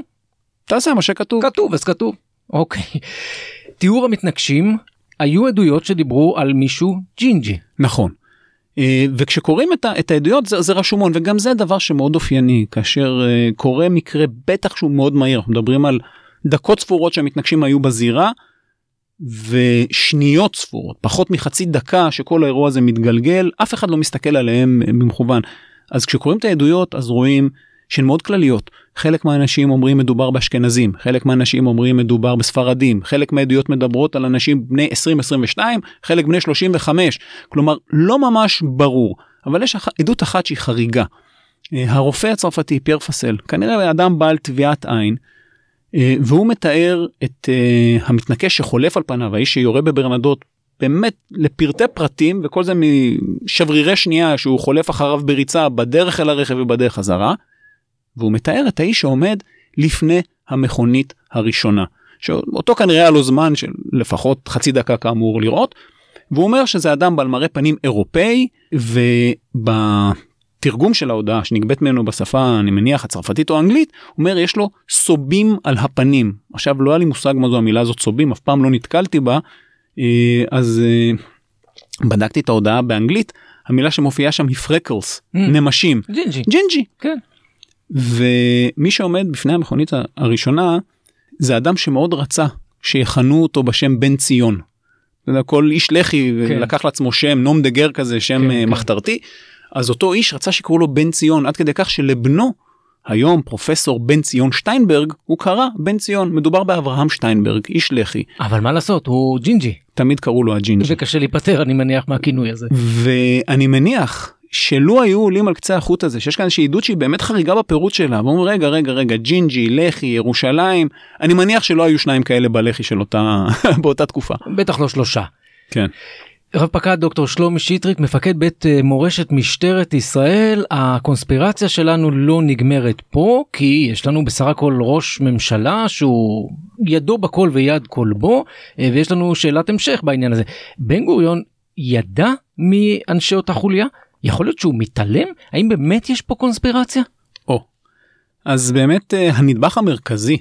תעשה מה שכתוב. כתוב אז כתוב. אוקיי. תיאור המתנגשים, היו עדויות שדיברו על מישהו ג'ינג'י. נכון. אה, וכשקוראים את, ה- את העדויות זה, זה רשומון וגם זה דבר שמאוד אופייני כאשר אה, קורה מקרה בטח שהוא מאוד מהיר אנחנו מדברים על דקות ספורות שהמתנגשים היו בזירה ושניות ספורות פחות מחצי דקה שכל האירוע הזה מתגלגל אף אחד לא מסתכל עליהם במכוון. אז כשקוראים את העדויות אז רואים שהן מאוד כלליות. חלק מהאנשים אומרים מדובר באשכנזים חלק מהאנשים אומרים מדובר בספרדים חלק מהעדויות מדברות על אנשים בני 20-22 חלק בני 35 כלומר לא ממש ברור אבל יש עדות אחת שהיא חריגה. אה, הרופא הצרפתי פייר פסל כנראה אדם בעל טביעת עין והוא מתאר את אה, המתנקש שחולף על פניו האיש שיורה בברנדות באמת לפרטי פרטים וכל זה משברירי שנייה שהוא חולף אחריו בריצה בדרך אל הרכב ובדרך חזרה. והוא מתאר את האיש שעומד לפני המכונית הראשונה. שאותו כנראה היה לו זמן של לפחות חצי דקה כאמור לראות. והוא אומר שזה אדם בעל מראה פנים אירופאי ובתרגום של ההודעה שנגבית ממנו בשפה אני מניח הצרפתית או האנגלית אומר יש לו סובים על הפנים עכשיו לא היה לי מושג מה זו המילה הזאת סובים אף פעם לא נתקלתי בה אה, אז אה, בדקתי את ההודעה באנגלית, המילה שמופיעה שם היא freckles, Mm. נמשים, ג'ינג'י. ג'ינג'י. כן. ומי שעומד בפני המכונית הראשונה זה אדם שמאוד רצה שיכנו אותו בשם בן ציון. כל איש לח"י כן. לקח לעצמו שם nom de guerre כזה שם כן, אה, כן. אז אותו איש רצה שיקראו לו בן ציון עד כדי כך שלבנו היום פרופסור בן ציון שטיינברג הוא קרא בן ציון מדובר באברהם שטיינברג איש לח"י אבל מה לעשות הוא ג'ינג'י תמיד קראו לו הג'ינג'י. וקשה להיפטר אני מניח מהכינוי הזה. ואני מניח שלו היו עולים על קצה החוט הזה שיש כאן איזושהי עדות שהיא באמת חריגה בפירוט שלה ואומרים רגע רגע רגע ג'ינג'י לח"י ירושלים אני מניח שלא היו שניים כאלה בלח"י של אותה באותה תקופה. בטח לא שלושה. כן. רב פקד דוקטור שלומי שטרית מפקד בית אה, מורשת משטרת ישראל הקונספירציה שלנו לא נגמרת פה כי יש לנו בסך הכל ראש ממשלה שהוא ידו בכל ויד כל בו אה, ויש לנו שאלת המשך בעניין הזה. בן גוריון ידע מאנשי אותה חוליה? יכול להיות שהוא מתעלם? האם באמת יש פה קונספירציה? או. אז באמת אה, הנדבך המרכזי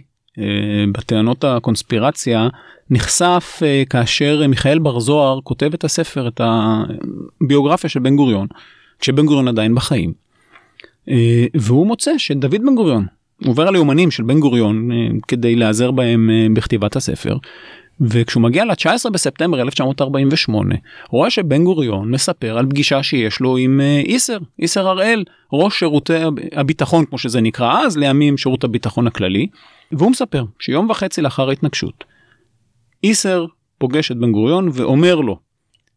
בטענות הקונספירציה נחשף אה, כאשר מיכאל בר זוהר כותב את הספר את הביוגרפיה של בן גוריון כשבן גוריון עדיין בחיים. אה, והוא מוצא שדוד בן גוריון עובר על היומנים של בן גוריון אה, כדי להיעזר בהם אה, בכתיבת הספר. וכשהוא מגיע ל-19 בספטמבר 1948 הוא רואה שבן גוריון מספר על פגישה שיש לו עם אה, איסר, איסר הראל, ראש שירותי הביטחון כמו שזה נקרא אז, לימים שירות הביטחון הכללי, והוא מספר שיום וחצי לאחר ההתנגשות, איסר פוגש את בן גוריון ואומר לו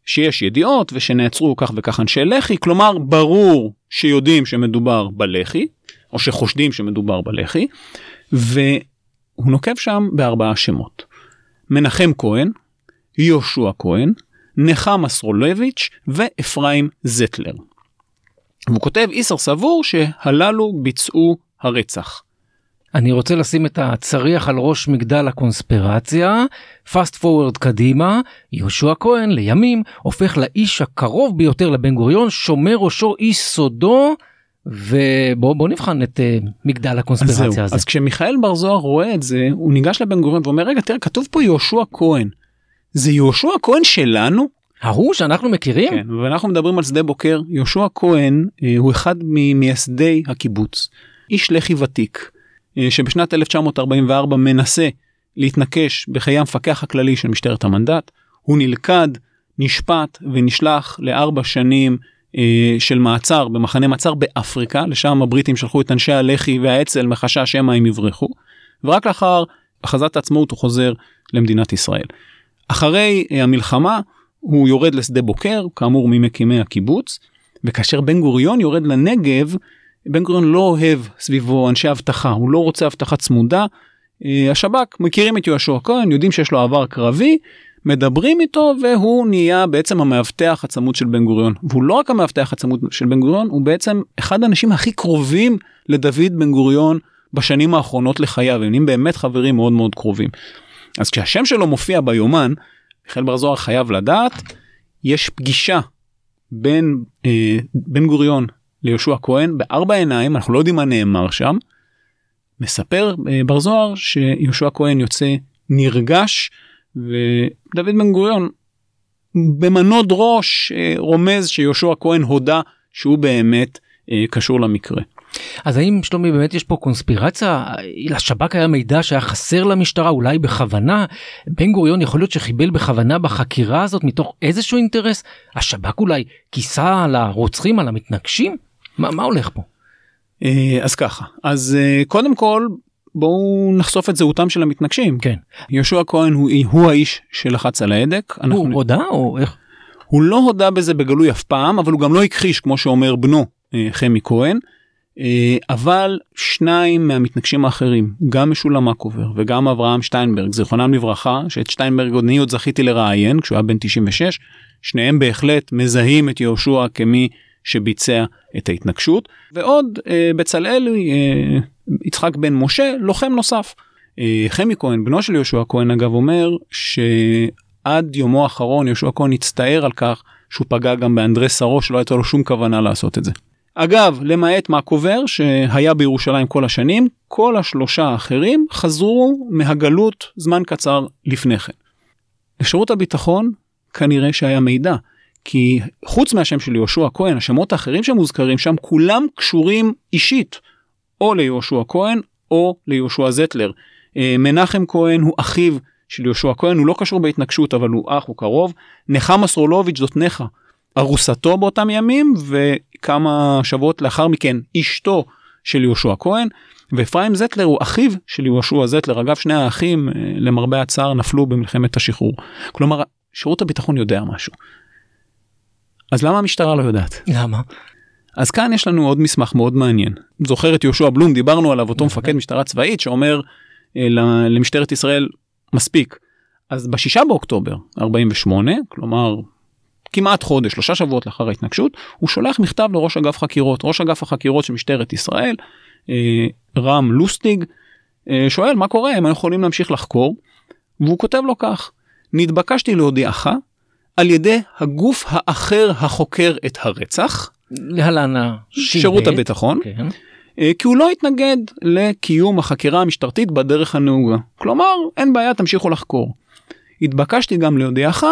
שיש ידיעות ושנעצרו כך וכך אנשי לח"י, כלומר ברור שיודעים שמדובר בלח"י, או שחושדים שמדובר בלח"י, והוא נוקב שם בארבעה שמות. מנחם כהן, יהושע כהן, נחמה סרולביץ' ואפרים זטלר. והוא כותב איסר סבור שהללו ביצעו הרצח. אני רוצה לשים את הצריח על ראש מגדל הקונספירציה, פאסט פורוורד קדימה, יהושע כהן לימים הופך לאיש הקרוב ביותר לבן גוריון, שומר ראשו איש סודו, ובוא בוא נבחן את uh, מגדל אז הקונספירציה זהו, הזה. אז כשמיכאל בר זוהר רואה את זה, הוא ניגש לבן גוריון ואומר, רגע, תראה, כתוב פה יהושע כהן. זה יהושע כהן שלנו? ההוא שאנחנו מכירים? כן, ואנחנו מדברים על שדה בוקר, יהושע כהן אה, הוא אחד ממייסדי הקיבוץ, איש לח"י ותיק, אה, שבשנת 1944 מנסה להתנקש בחיי המפקח הכללי של משטרת המנדט, הוא נלכד, נשפט ונשלח לארבע שנים של מעצר במחנה מעצר באפריקה, לשם הבריטים שלחו את אנשי הלח"י והאצ"ל מחשש שמא הם יברחו, ורק לאחר הכרזת העצמאות הוא חוזר למדינת ישראל. אחרי אה, המלחמה הוא יורד לשדה בוקר, כאמור ממקימי הקיבוץ, וכאשר בן גוריון יורד לנגב, בן גוריון לא אוהב סביבו אנשי אבטחה, הוא לא רוצה אבטחה צמודה. אה, השב"כ מכירים את יהושע כהן, יודעים שיש לו עבר קרבי, מדברים איתו והוא נהיה בעצם המאבטח הצמוד של בן גוריון. והוא לא רק המאבטח הצמוד של בן גוריון, הוא בעצם אחד האנשים הכי קרובים לדוד בן גוריון בשנים האחרונות לחייו, הם נהיים באמת חברים מאוד מאוד קרובים. אז כשהשם שלו מופיע ביומן, מיכאל בר זוהר חייב לדעת, יש פגישה בין אה, בן גוריון ליהושע כהן בארבע עיניים, אנחנו לא יודעים מה נאמר שם. מספר אה, בר זוהר שיהושע כהן יוצא נרגש ודוד בן גוריון במנות ראש אה, רומז שיהושע כהן הודה שהוא באמת אה, קשור למקרה. אז האם שלומי באמת יש פה קונספירציה? לשב"כ היה מידע שהיה חסר למשטרה אולי בכוונה? בן גוריון יכול להיות שחיבל בכוונה בחקירה הזאת מתוך איזשהו אינטרס? השב"כ אולי כיסה על הרוצחים על המתנגשים? מה, מה הולך פה? אה, אז ככה אז קודם כל בואו נחשוף את זהותם של המתנגשים. כן. יהושע כהן הוא, הוא האיש שלחץ על ההדק. אנחנו- הוא הודה או איך? הוא לא הודה בזה בגלוי אף פעם אבל הוא גם לא הכחיש כמו שאומר בנו אה, חמי כהן. אה, אבל שניים מהמתנגשים האחרים גם משולם מקובר וגם אברהם שטיינברג זיכרונם לברכה שאת שטיינברג עוד אני עוד זכיתי לראיין כשהוא היה בן 96 שניהם בהחלט מזהים את יהושע כמי שביצע את ההתנגשות ועוד אה, בצלאל אה, יצחק בן משה לוחם נוסף. אה, חמי כהן בנו של יהושע כהן אגב אומר שעד יומו האחרון יהושע כהן הצטער על כך שהוא פגע גם באנדרס סרו שלא הייתה לו שום כוונה לעשות את זה. אגב למעט מהקובר שהיה בירושלים כל השנים כל השלושה האחרים חזרו מהגלות זמן קצר לפני כן. לשירות הביטחון כנראה שהיה מידע כי חוץ מהשם של יהושע כהן, השמות האחרים שמוזכרים שם כולם קשורים אישית, או ליהושע כהן או ליהושע זטלר. אה, מנחם כהן הוא אחיו של יהושע כהן, הוא לא קשור בהתנגשות אבל הוא אח, הוא קרוב. נחמה סרולוביץ' זאת נחה, ארוסתו באותם ימים וכמה שבועות לאחר מכן אשתו של יהושע כהן. ואפרים זטלר הוא אחיו של יהושע זטלר אגב שני האחים אה, למרבה הצער נפלו במלחמת השחרור. כלומר שירות הביטחון יודע משהו. אז למה המשטרה לא יודעת? למה? אז כאן יש לנו עוד מסמך מאוד מעניין. זוכר את יהושע בלום דיברנו עליו אותו מפקד משטרה צבאית שאומר אה, למשטרת ישראל מספיק. אז בשישה באוקטובר 48 כלומר כמעט חודש שלושה שבועות לאחר ההתנגשות הוא שולח מכתב לראש אגף חקירות ראש אגף החקירות של משטרת ישראל אה, רם לוסטיג אה, שואל מה קורה הם יכולים להמשיך לחקור והוא כותב לו כך נתבקשתי להודיעך על ידי הגוף האחר החוקר את הרצח להלן שירות הביטחון כן. אה, כי הוא לא התנגד לקיום החקירה המשטרתית בדרך הנהוגה כלומר אין בעיה תמשיכו לחקור. התבקשתי גם להודיעך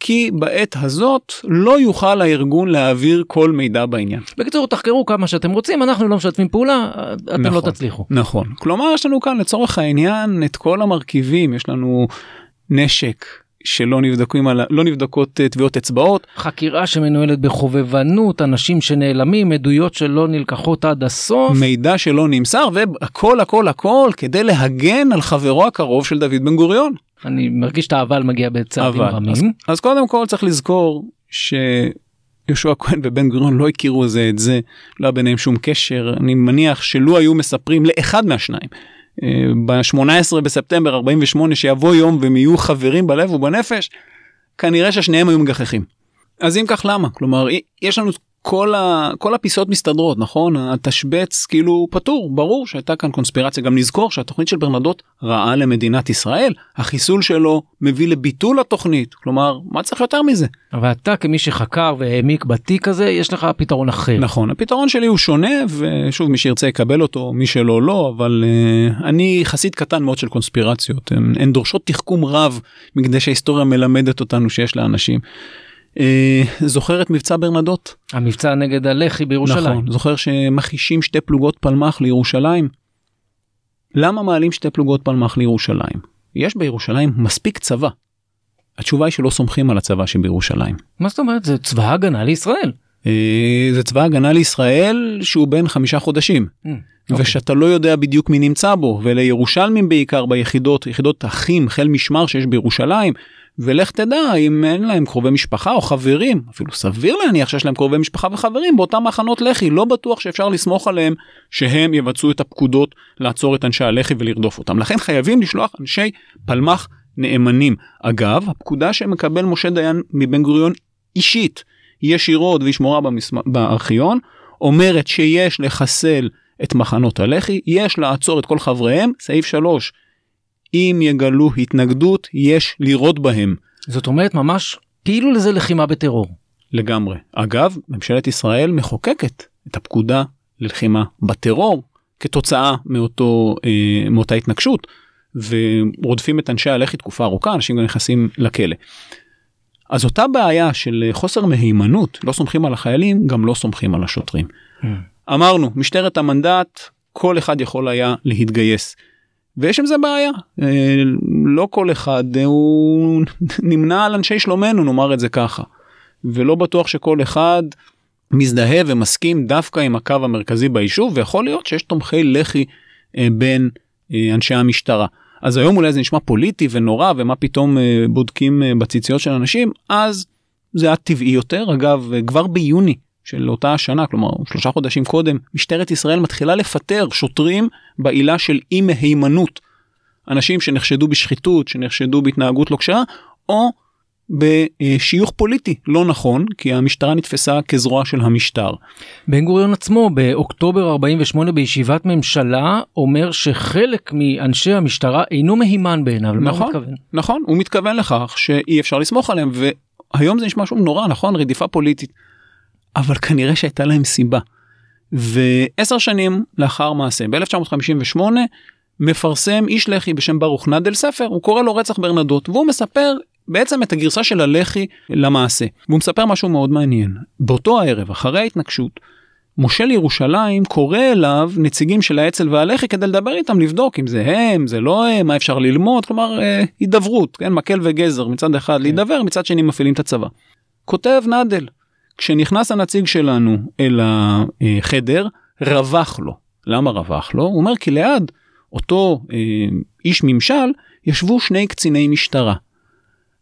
כי בעת הזאת לא יוכל הארגון להעביר כל מידע בעניין. בקיצור תחקרו כמה שאתם רוצים אנחנו לא משתפים פעולה אתם נכון, לא תצליחו. נכון כלומר יש לנו כאן לצורך העניין את כל המרכיבים יש לנו נשק שלא נבדקים על לא נבדקות אה, טביעות אצבעות חקירה שמנוהלת בחובבנות אנשים שנעלמים עדויות שלא נלקחות עד הסוף. מידע שלא נמסר והכל הכל הכל כדי להגן על חברו הקרוב של דוד בן גוריון. אני מרגיש את האבל מגיע בצעדים אבל רמים. אז, אז קודם כל צריך לזכור שיהושע כהן ובן גוריון לא הכירו זה את זה לא היה ביניהם שום קשר אני מניח שלו היו מספרים לאחד מהשניים. אה, ב-18 בספטמבר 48 שיבוא יום והם יהיו חברים בלב ובנפש כנראה ששניהם היו מגחכים. אז אם כך למה כלומר יש לנו כל, ה, כל הפיסות מסתדרות נכון התשבץ כאילו פטור ברור שהייתה כאן קונספירציה גם נזכור שהתוכנית של ברנדות רעה למדינת ישראל החיסול שלו מביא לביטול התוכנית כלומר מה צריך יותר מזה. אבל אתה כמי שחקר והעמיק בתיק הזה יש לך פתרון אחר. נכון הפתרון שלי הוא שונה ושוב מי שירצה יקבל אותו מי שלא לא אבל uh, אני חסיד קטן מאוד של קונספירציות הן, הן דורשות תחכום רב מכדי שההיסטוריה מלמדת אותנו שיש לאנשים. אה, זוכר את מבצע ברנדות? המבצע נגד הלח"י בירושלים. נכון, זוכר שמחישים שתי פלוגות פלמ"ח לירושלים? למה מעלים שתי פלוגות פלמ"ח לירושלים? יש בירושלים מספיק צבא. התשובה היא שלא סומכים על הצבא שבירושלים. מה זאת אומרת זה צבא הגנה לישראל. אה, זה צבא הגנה לישראל שהוא בן חמישה חודשים. Mm, ושאתה לא יודע בדיוק מי נמצא בו ולירושלמים בעיקר ביחידות יחידות אחים חיל משמר שיש בירושלים ולך תדע אם אין להם קרובי משפחה או חברים. אפילו סביר להניח שיש להם קרובי משפחה וחברים באותם מחנות לח"י. לא בטוח שאפשר לסמוך עליהם שהם יבצעו את הפקודות לעצור את אנשי הלח"י ולרדוף אותם. לכן חייבים לשלוח אנשי פלמ"ח נאמנים. אגב הפקודה שמקבל משה דיין מבן גוריון אישית ישירות והיא שמורה. בארכיון אומרת שיש לחסל את מחנות הלח"י יש לעצור את כל חבריהם. סעיף 3 אם יגלו התנגדות יש לירות בהם. זאת אומרת ממש כאילו לזה לחימה בטרור. לגמרי. אגב, ממשלת ישראל מחוקקת את הפקודה ללחימה בטרור כתוצאה מאותו, אה, מאותה התנגשות ורודפים את אנשי הלח"י תקופה ארוכה, אנשים גם נכנסים לכלא. אז אותה בעיה של חוסר מהימנות, לא סומכים על החיילים, גם לא סומכים על השוטרים. Mm. אמרנו, משטרת המנדט, כל אחד יכול היה להתגייס. ויש עם זה בעיה. אה, לא כל אחד אה, הוא נמנה על אנשי שלומנו נאמר את זה ככה. ולא בטוח שכל אחד מזדהה ומסכים דווקא עם הקו המרכזי ביישוב ויכול להיות שיש תומכי לח"י אה, בין אנשי המשטרה. אז היום אולי זה נשמע פוליטי ונורא ומה פתאום בודקים בציציות של אנשים אז זה היה טבעי יותר. אגב כבר ביוני של אותה השנה כלומר שלושה חודשים קודם משטרת ישראל מתחילה לפטר שוטרים בעילה של אי מהימנות. אנשים שנחשדו בשחיתות שנחשדו בהתנהגות לא כשרה או בשיוך פוליטי לא נכון כי המשטרה נתפסה כזרוע של המשטר. בן גוריון עצמו באוקטובר 48 בישיבת ממשלה אומר שחלק מאנשי המשטרה אינו מהימן בעיניו. נכון, נכון הוא מתכוון לכך שאי אפשר לסמוך עליהם והיום זה נשמע שוב נורא נכון רדיפה פוליטית. אבל כנראה שהייתה להם סיבה. ועשר שנים לאחר מעשה ב-1958 מפרסם איש לח"י בשם ברוך נדל ספר הוא קורא לו רצח ברנדות והוא מספר בעצם את הגרסה של הלח"י למעשה. והוא מספר משהו מאוד מעניין. באותו הערב, אחרי ההתנגשות, מושל ירושלים קורא אליו נציגים של האצ"ל והלח"י כדי לדבר איתם לבדוק אם זה הם זה לא הם מה אפשר ללמוד כלומר אה, הידברות כן מקל וגזר מצד אחד כן. להידבר מצד שני מפעילים את הצבא. כותב נדל כשנכנס הנציג שלנו אל החדר רווח לו למה רווח לו הוא אומר כי ליד אותו אה, איש ממשל ישבו שני קציני משטרה.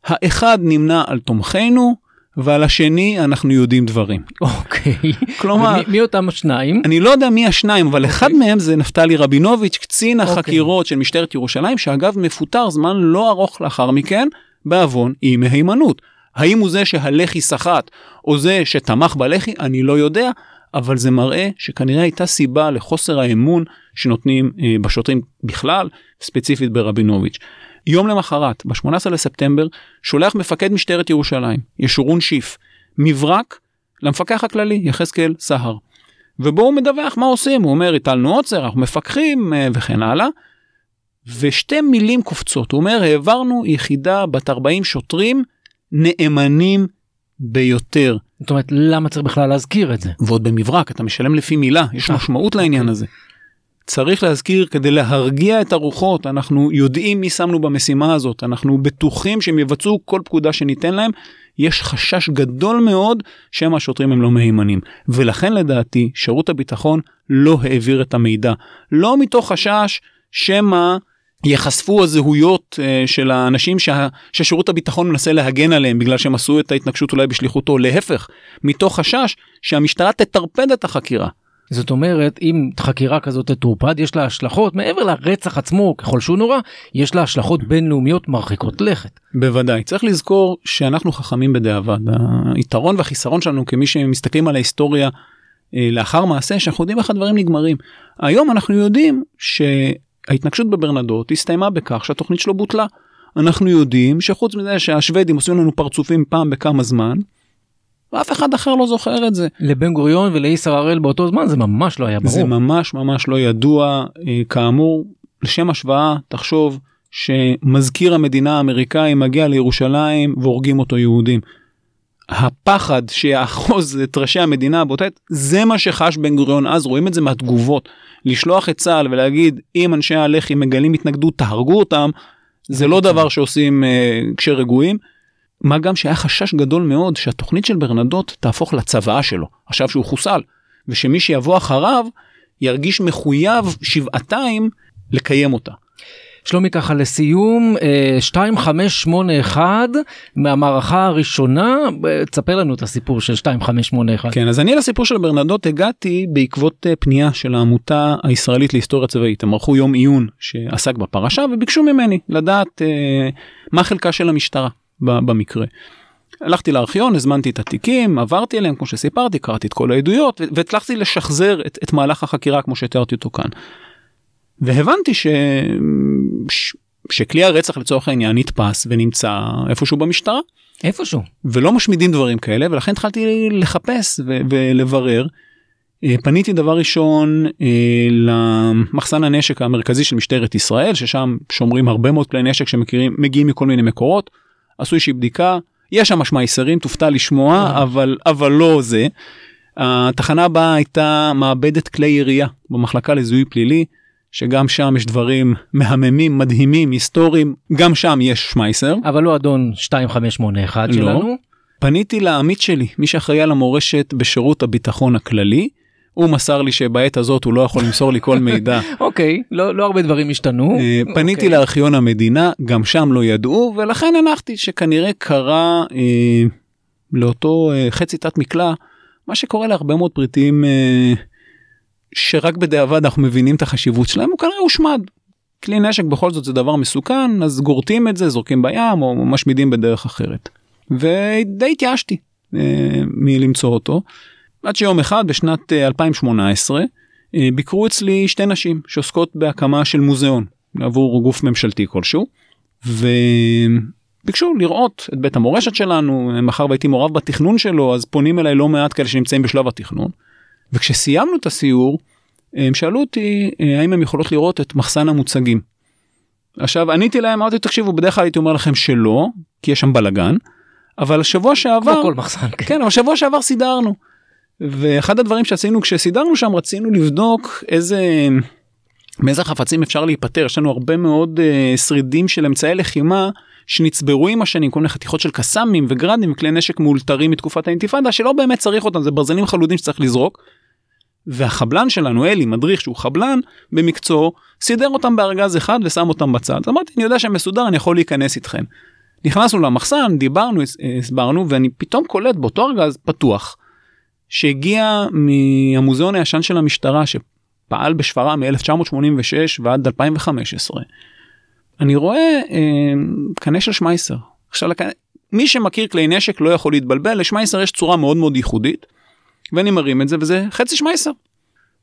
האחד נמנה על תומכינו ועל השני אנחנו יודעים דברים. אוקיי. כלומר, מי, מי אותם השניים? אני לא יודע מי השניים, אבל אוקיי. אחד מהם זה נפתלי רבינוביץ', קצין אוקיי. החקירות של משטרת ירושלים, שאגב מפוטר זמן לא ארוך לאחר מכן, בעוון אי מהימנות. האם הוא זה שהלח"י סחט, או זה שתמך בלח"י, אני לא יודע, אבל זה מראה שכנראה הייתה סיבה לחוסר האמון שנותנים אה, בשוטרים בכלל, ספציפית ברבינוביץ'. יום למחרת, ב-18 לספטמבר, שולח מפקד משטרת ירושלים, ישורון שיף, מברק למפקח הכללי, יחזקאל סהר. ובו הוא מדווח מה עושים, הוא אומר, הטלנו עוצר, אנחנו מפקחים אה, וכן הלאה. ושתי מילים קופצות, הוא אומר, העברנו יחידה בת 40 שוטרים נאמנים ביותר. זאת אומרת, למה צריך בכלל להזכיר את זה? ועוד במברק, אתה משלם לפי מילה, יש אה, משמעות לעניין אוקיי. הזה. צריך להזכיר כדי להרגיע את הרוחות, אנחנו יודעים מי שמנו במשימה הזאת, אנחנו בטוחים שהם יבצעו כל פקודה שניתן להם, יש חשש גדול מאוד שמא השוטרים הם לא מהימנים. ולכן לדעתי שירות הביטחון לא העביר את המידע. לא מתוך חשש שמא ייחשפו הזהויות uh, של האנשים שה, ששירות הביטחון מנסה להגן עליהם בגלל שהם עשו את ההתנגשות אולי בשליחותו, להפך, מתוך חשש שהמשטרה תטרפד את החקירה. זאת אומרת אם חקירה כזאת תטורפד יש לה השלכות מעבר לרצח עצמו ככל שהוא נורא יש לה השלכות בינלאומיות מרחיקות לכת. בוודאי צריך לזכור שאנחנו חכמים בדיעבד היתרון והחיסרון שלנו כמי שמסתכלים על ההיסטוריה אה, לאחר מעשה שאנחנו יודעים איך הדברים נגמרים. היום אנחנו יודעים שההתנגשות בברנדות הסתיימה בכך שהתוכנית שלו בוטלה. אנחנו יודעים שחוץ מזה שהשוודים עושים לנו פרצופים פעם בכמה זמן ואף אחד אחר לא זוכר את זה. לבן גוריון ולאיסר הראל באותו זמן זה ממש לא היה ברור. זה ממש ממש לא ידוע. אה, כאמור, לשם השוואה, תחשוב שמזכיר המדינה האמריקאי מגיע לירושלים והורגים אותו יהודים. הפחד שיאחוז את ראשי המדינה עת, זה מה שחש בן גוריון אז, רואים את זה מהתגובות. לשלוח את צה"ל ולהגיד, אם אנשי הלח"י מגלים התנגדות, תהרגו אותם, זה לא דבר שעושים uh, כשרגועים. מה גם שהיה חשש גדול מאוד שהתוכנית של ברנדות תהפוך לצוואה שלו, עכשיו שהוא חוסל, ושמי שיבוא אחריו ירגיש מחויב שבעתיים לקיים אותה. שלומי ככה לסיום 2581 אה, מהמערכה הראשונה תספר לנו את הסיפור של 2581. כן אז אני לסיפור של ברנדות הגעתי בעקבות אה, פנייה של העמותה הישראלית להיסטוריה צבאית הם ערכו יום עיון שעסק בפרשה וביקשו ממני לדעת אה, מה חלקה של המשטרה במקרה. הלכתי לארכיון, הזמנתי את התיקים, עברתי אליהם כמו שסיפרתי, קראתי את כל העדויות והצלחתי לשחזר את, את מהלך החקירה כמו שתיארתי אותו כאן. והבנתי ש... ש... שכלי הרצח לצורך העניין נתפס ונמצא איפשהו במשטרה. איפשהו. ולא משמידים דברים כאלה ולכן התחלתי לחפש ו... ולברר. אה, פניתי דבר ראשון אה, למחסן הנשק המרכזי של משטרת ישראל ששם שומרים הרבה מאוד כלי נשק שמכירים מגיעים מכל מיני מקורות. עשו איזושהי בדיקה, יש שם משמע תופתע לשמוע, אה. אבל, אבל לא זה. התחנה הבאה הייתה מעבדת כלי ירייה במחלקה לזיהוי פלילי, שגם שם יש דברים מהממים, מדהימים, היסטוריים, גם שם יש שמייסר. אבל לא אדון 2581 לא. שלנו. פניתי לעמית שלי, מי שאחראי על המורשת בשירות הביטחון הכללי, הוא מסר לי שבעת הזאת הוא לא יכול למסור לי כל מידע. אוקיי, לא, לא הרבה דברים השתנו. אה, פניתי okay. אוקיי. לארכיון המדינה, גם שם לא ידעו, ולכן הנחתי שכנראה קרה אה, לאותו אה, חצי תת מקלע, מה שקורה להרבה מאוד פריטים אה, שרק בדיעבד אנחנו מבינים את החשיבות שלהם, הוא כנראה הושמד. כלי נשק בכל זאת זה דבר מסוכן, אז גורטים את זה, זורקים בים או משמידים בדרך אחרת. ודי התייאשתי אה, מלמצוא אותו. עד שיום אחד בשנת 2018 אה, אה, ביקרו אצלי שתי נשים שעוסקות בהקמה של מוזיאון עבור גוף ממשלתי כלשהו וביקשו לראות את בית המורשת שלנו מאחר והייתי מעורב בתכנון שלו אז פונים אליי לא מעט כאלה שנמצאים בשלב התכנון. וכשסיימנו את הסיור הם שאלו אותי האם הם יכולות לראות את מחסן המוצגים. עכשיו עניתי להם אמרתי תקשיבו בדרך כלל הייתי אומר לכם שלא כי יש שם בלאגן אבל השבוע שעבר כמו כל מחסן. כן. כן אבל שבוע שעבר סידרנו. ואחד הדברים שעשינו כשסידרנו שם רצינו לבדוק איזה מאיזה חפצים אפשר להיפטר יש לנו הרבה מאוד uh, שרידים של אמצעי לחימה שנצברו עם השנים כל מיני חתיכות של קסאמים וגרדים כלי נשק מאולתרים מתקופת האינתיפאדה שלא באמת צריך אותם זה ברזלים חלודים שצריך לזרוק. והחבלן שלנו אלי מדריך שהוא חבלן במקצועו סידר אותם בארגז אחד ושם אותם בצד אמרתי אני יודע שהם מסודר אני יכול להיכנס איתכם. נכנסנו למחסן דיברנו הסברנו ואני פתאום קולט באותו ארגז פתוח שהגיע מהמוזיאון הישן של המשטרה שפעל בשפרעם מ-1986 ועד 2015. אני רואה אה, קנה של שמייסר. עכשיו לקנה, מי שמכיר כלי נשק לא יכול להתבלבל לשמייסר יש צורה מאוד מאוד ייחודית. ואני מרים את זה וזה חצי שמייסר.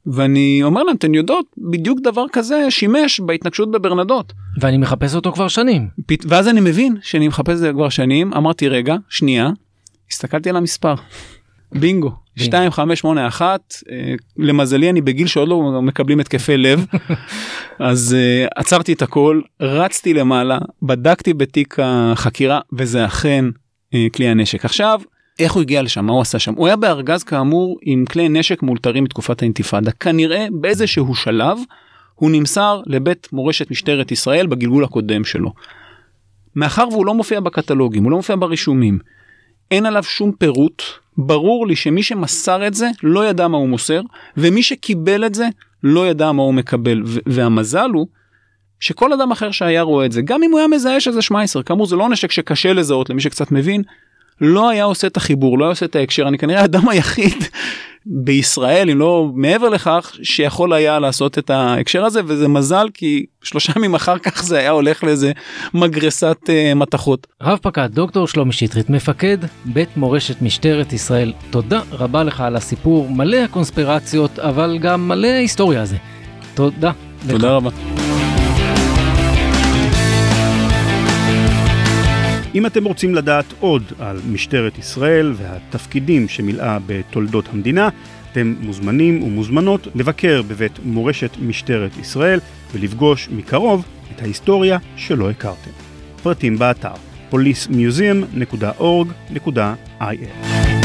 ואני אומר להם אתן יודעות בדיוק דבר כזה שימש בהתנגשות בברנדות. ואני מחפש אותו כבר שנים. פת... ואז אני מבין שאני מחפש את זה כבר שנים אמרתי רגע שנייה הסתכלתי על המספר בינגו. 2581 אה, למזלי אני בגיל שעוד לא מקבלים התקפי לב. אז uh, עצרתי את הכל רצתי למעלה בדקתי בתיק החקירה וזה אכן uh, כלי הנשק. עכשיו איך הוא הגיע לשם? מה הוא עשה שם? הוא היה בארגז כאמור עם כלי נשק מאולתרים מתקופת האינתיפאדה. כנראה באיזשהו שלב הוא נמסר לבית מורשת משטרת ישראל בגלגול הקודם שלו. מאחר והוא לא מופיע בקטלוגים הוא לא מופיע ברישומים אין עליו שום פירוט. ברור לי שמי שמסר את זה לא ידע מה הוא מוסר ומי שקיבל את זה לא ידע מה הוא מקבל. והמזל הוא שכל אדם אחר שהיה רואה את זה גם אם הוא היה מזהה שזה שמייסר כאמור זה לא נשק שקשה לזהות למי שקצת מבין לא היה עושה את החיבור לא היה עושה את ההקשר. אני כנראה האדם היחיד בישראל אם לא מעבר לכך שיכול היה לעשות את ההקשר הזה וזה מזל כי שלושה ימים אחר כך זה היה הולך לאיזה מגרסת uh, מתכות. רב פקד דוקטור שלומי שטרית מפקד בית מורשת משטרת ישראל תודה רבה לך על הסיפור מלא הקונספירציות אבל גם מלא היסטוריה הזה. תודה. תודה לך. רבה. אם אתם רוצים לדעת עוד על משטרת ישראל והתפקידים שמילאה בתולדות המדינה, אתם מוזמנים ומוזמנות לבקר בבית מורשת משטרת ישראל ולפגוש מקרוב את ההיסטוריה שלא הכרתם. פרטים באתר policmuseum.org.il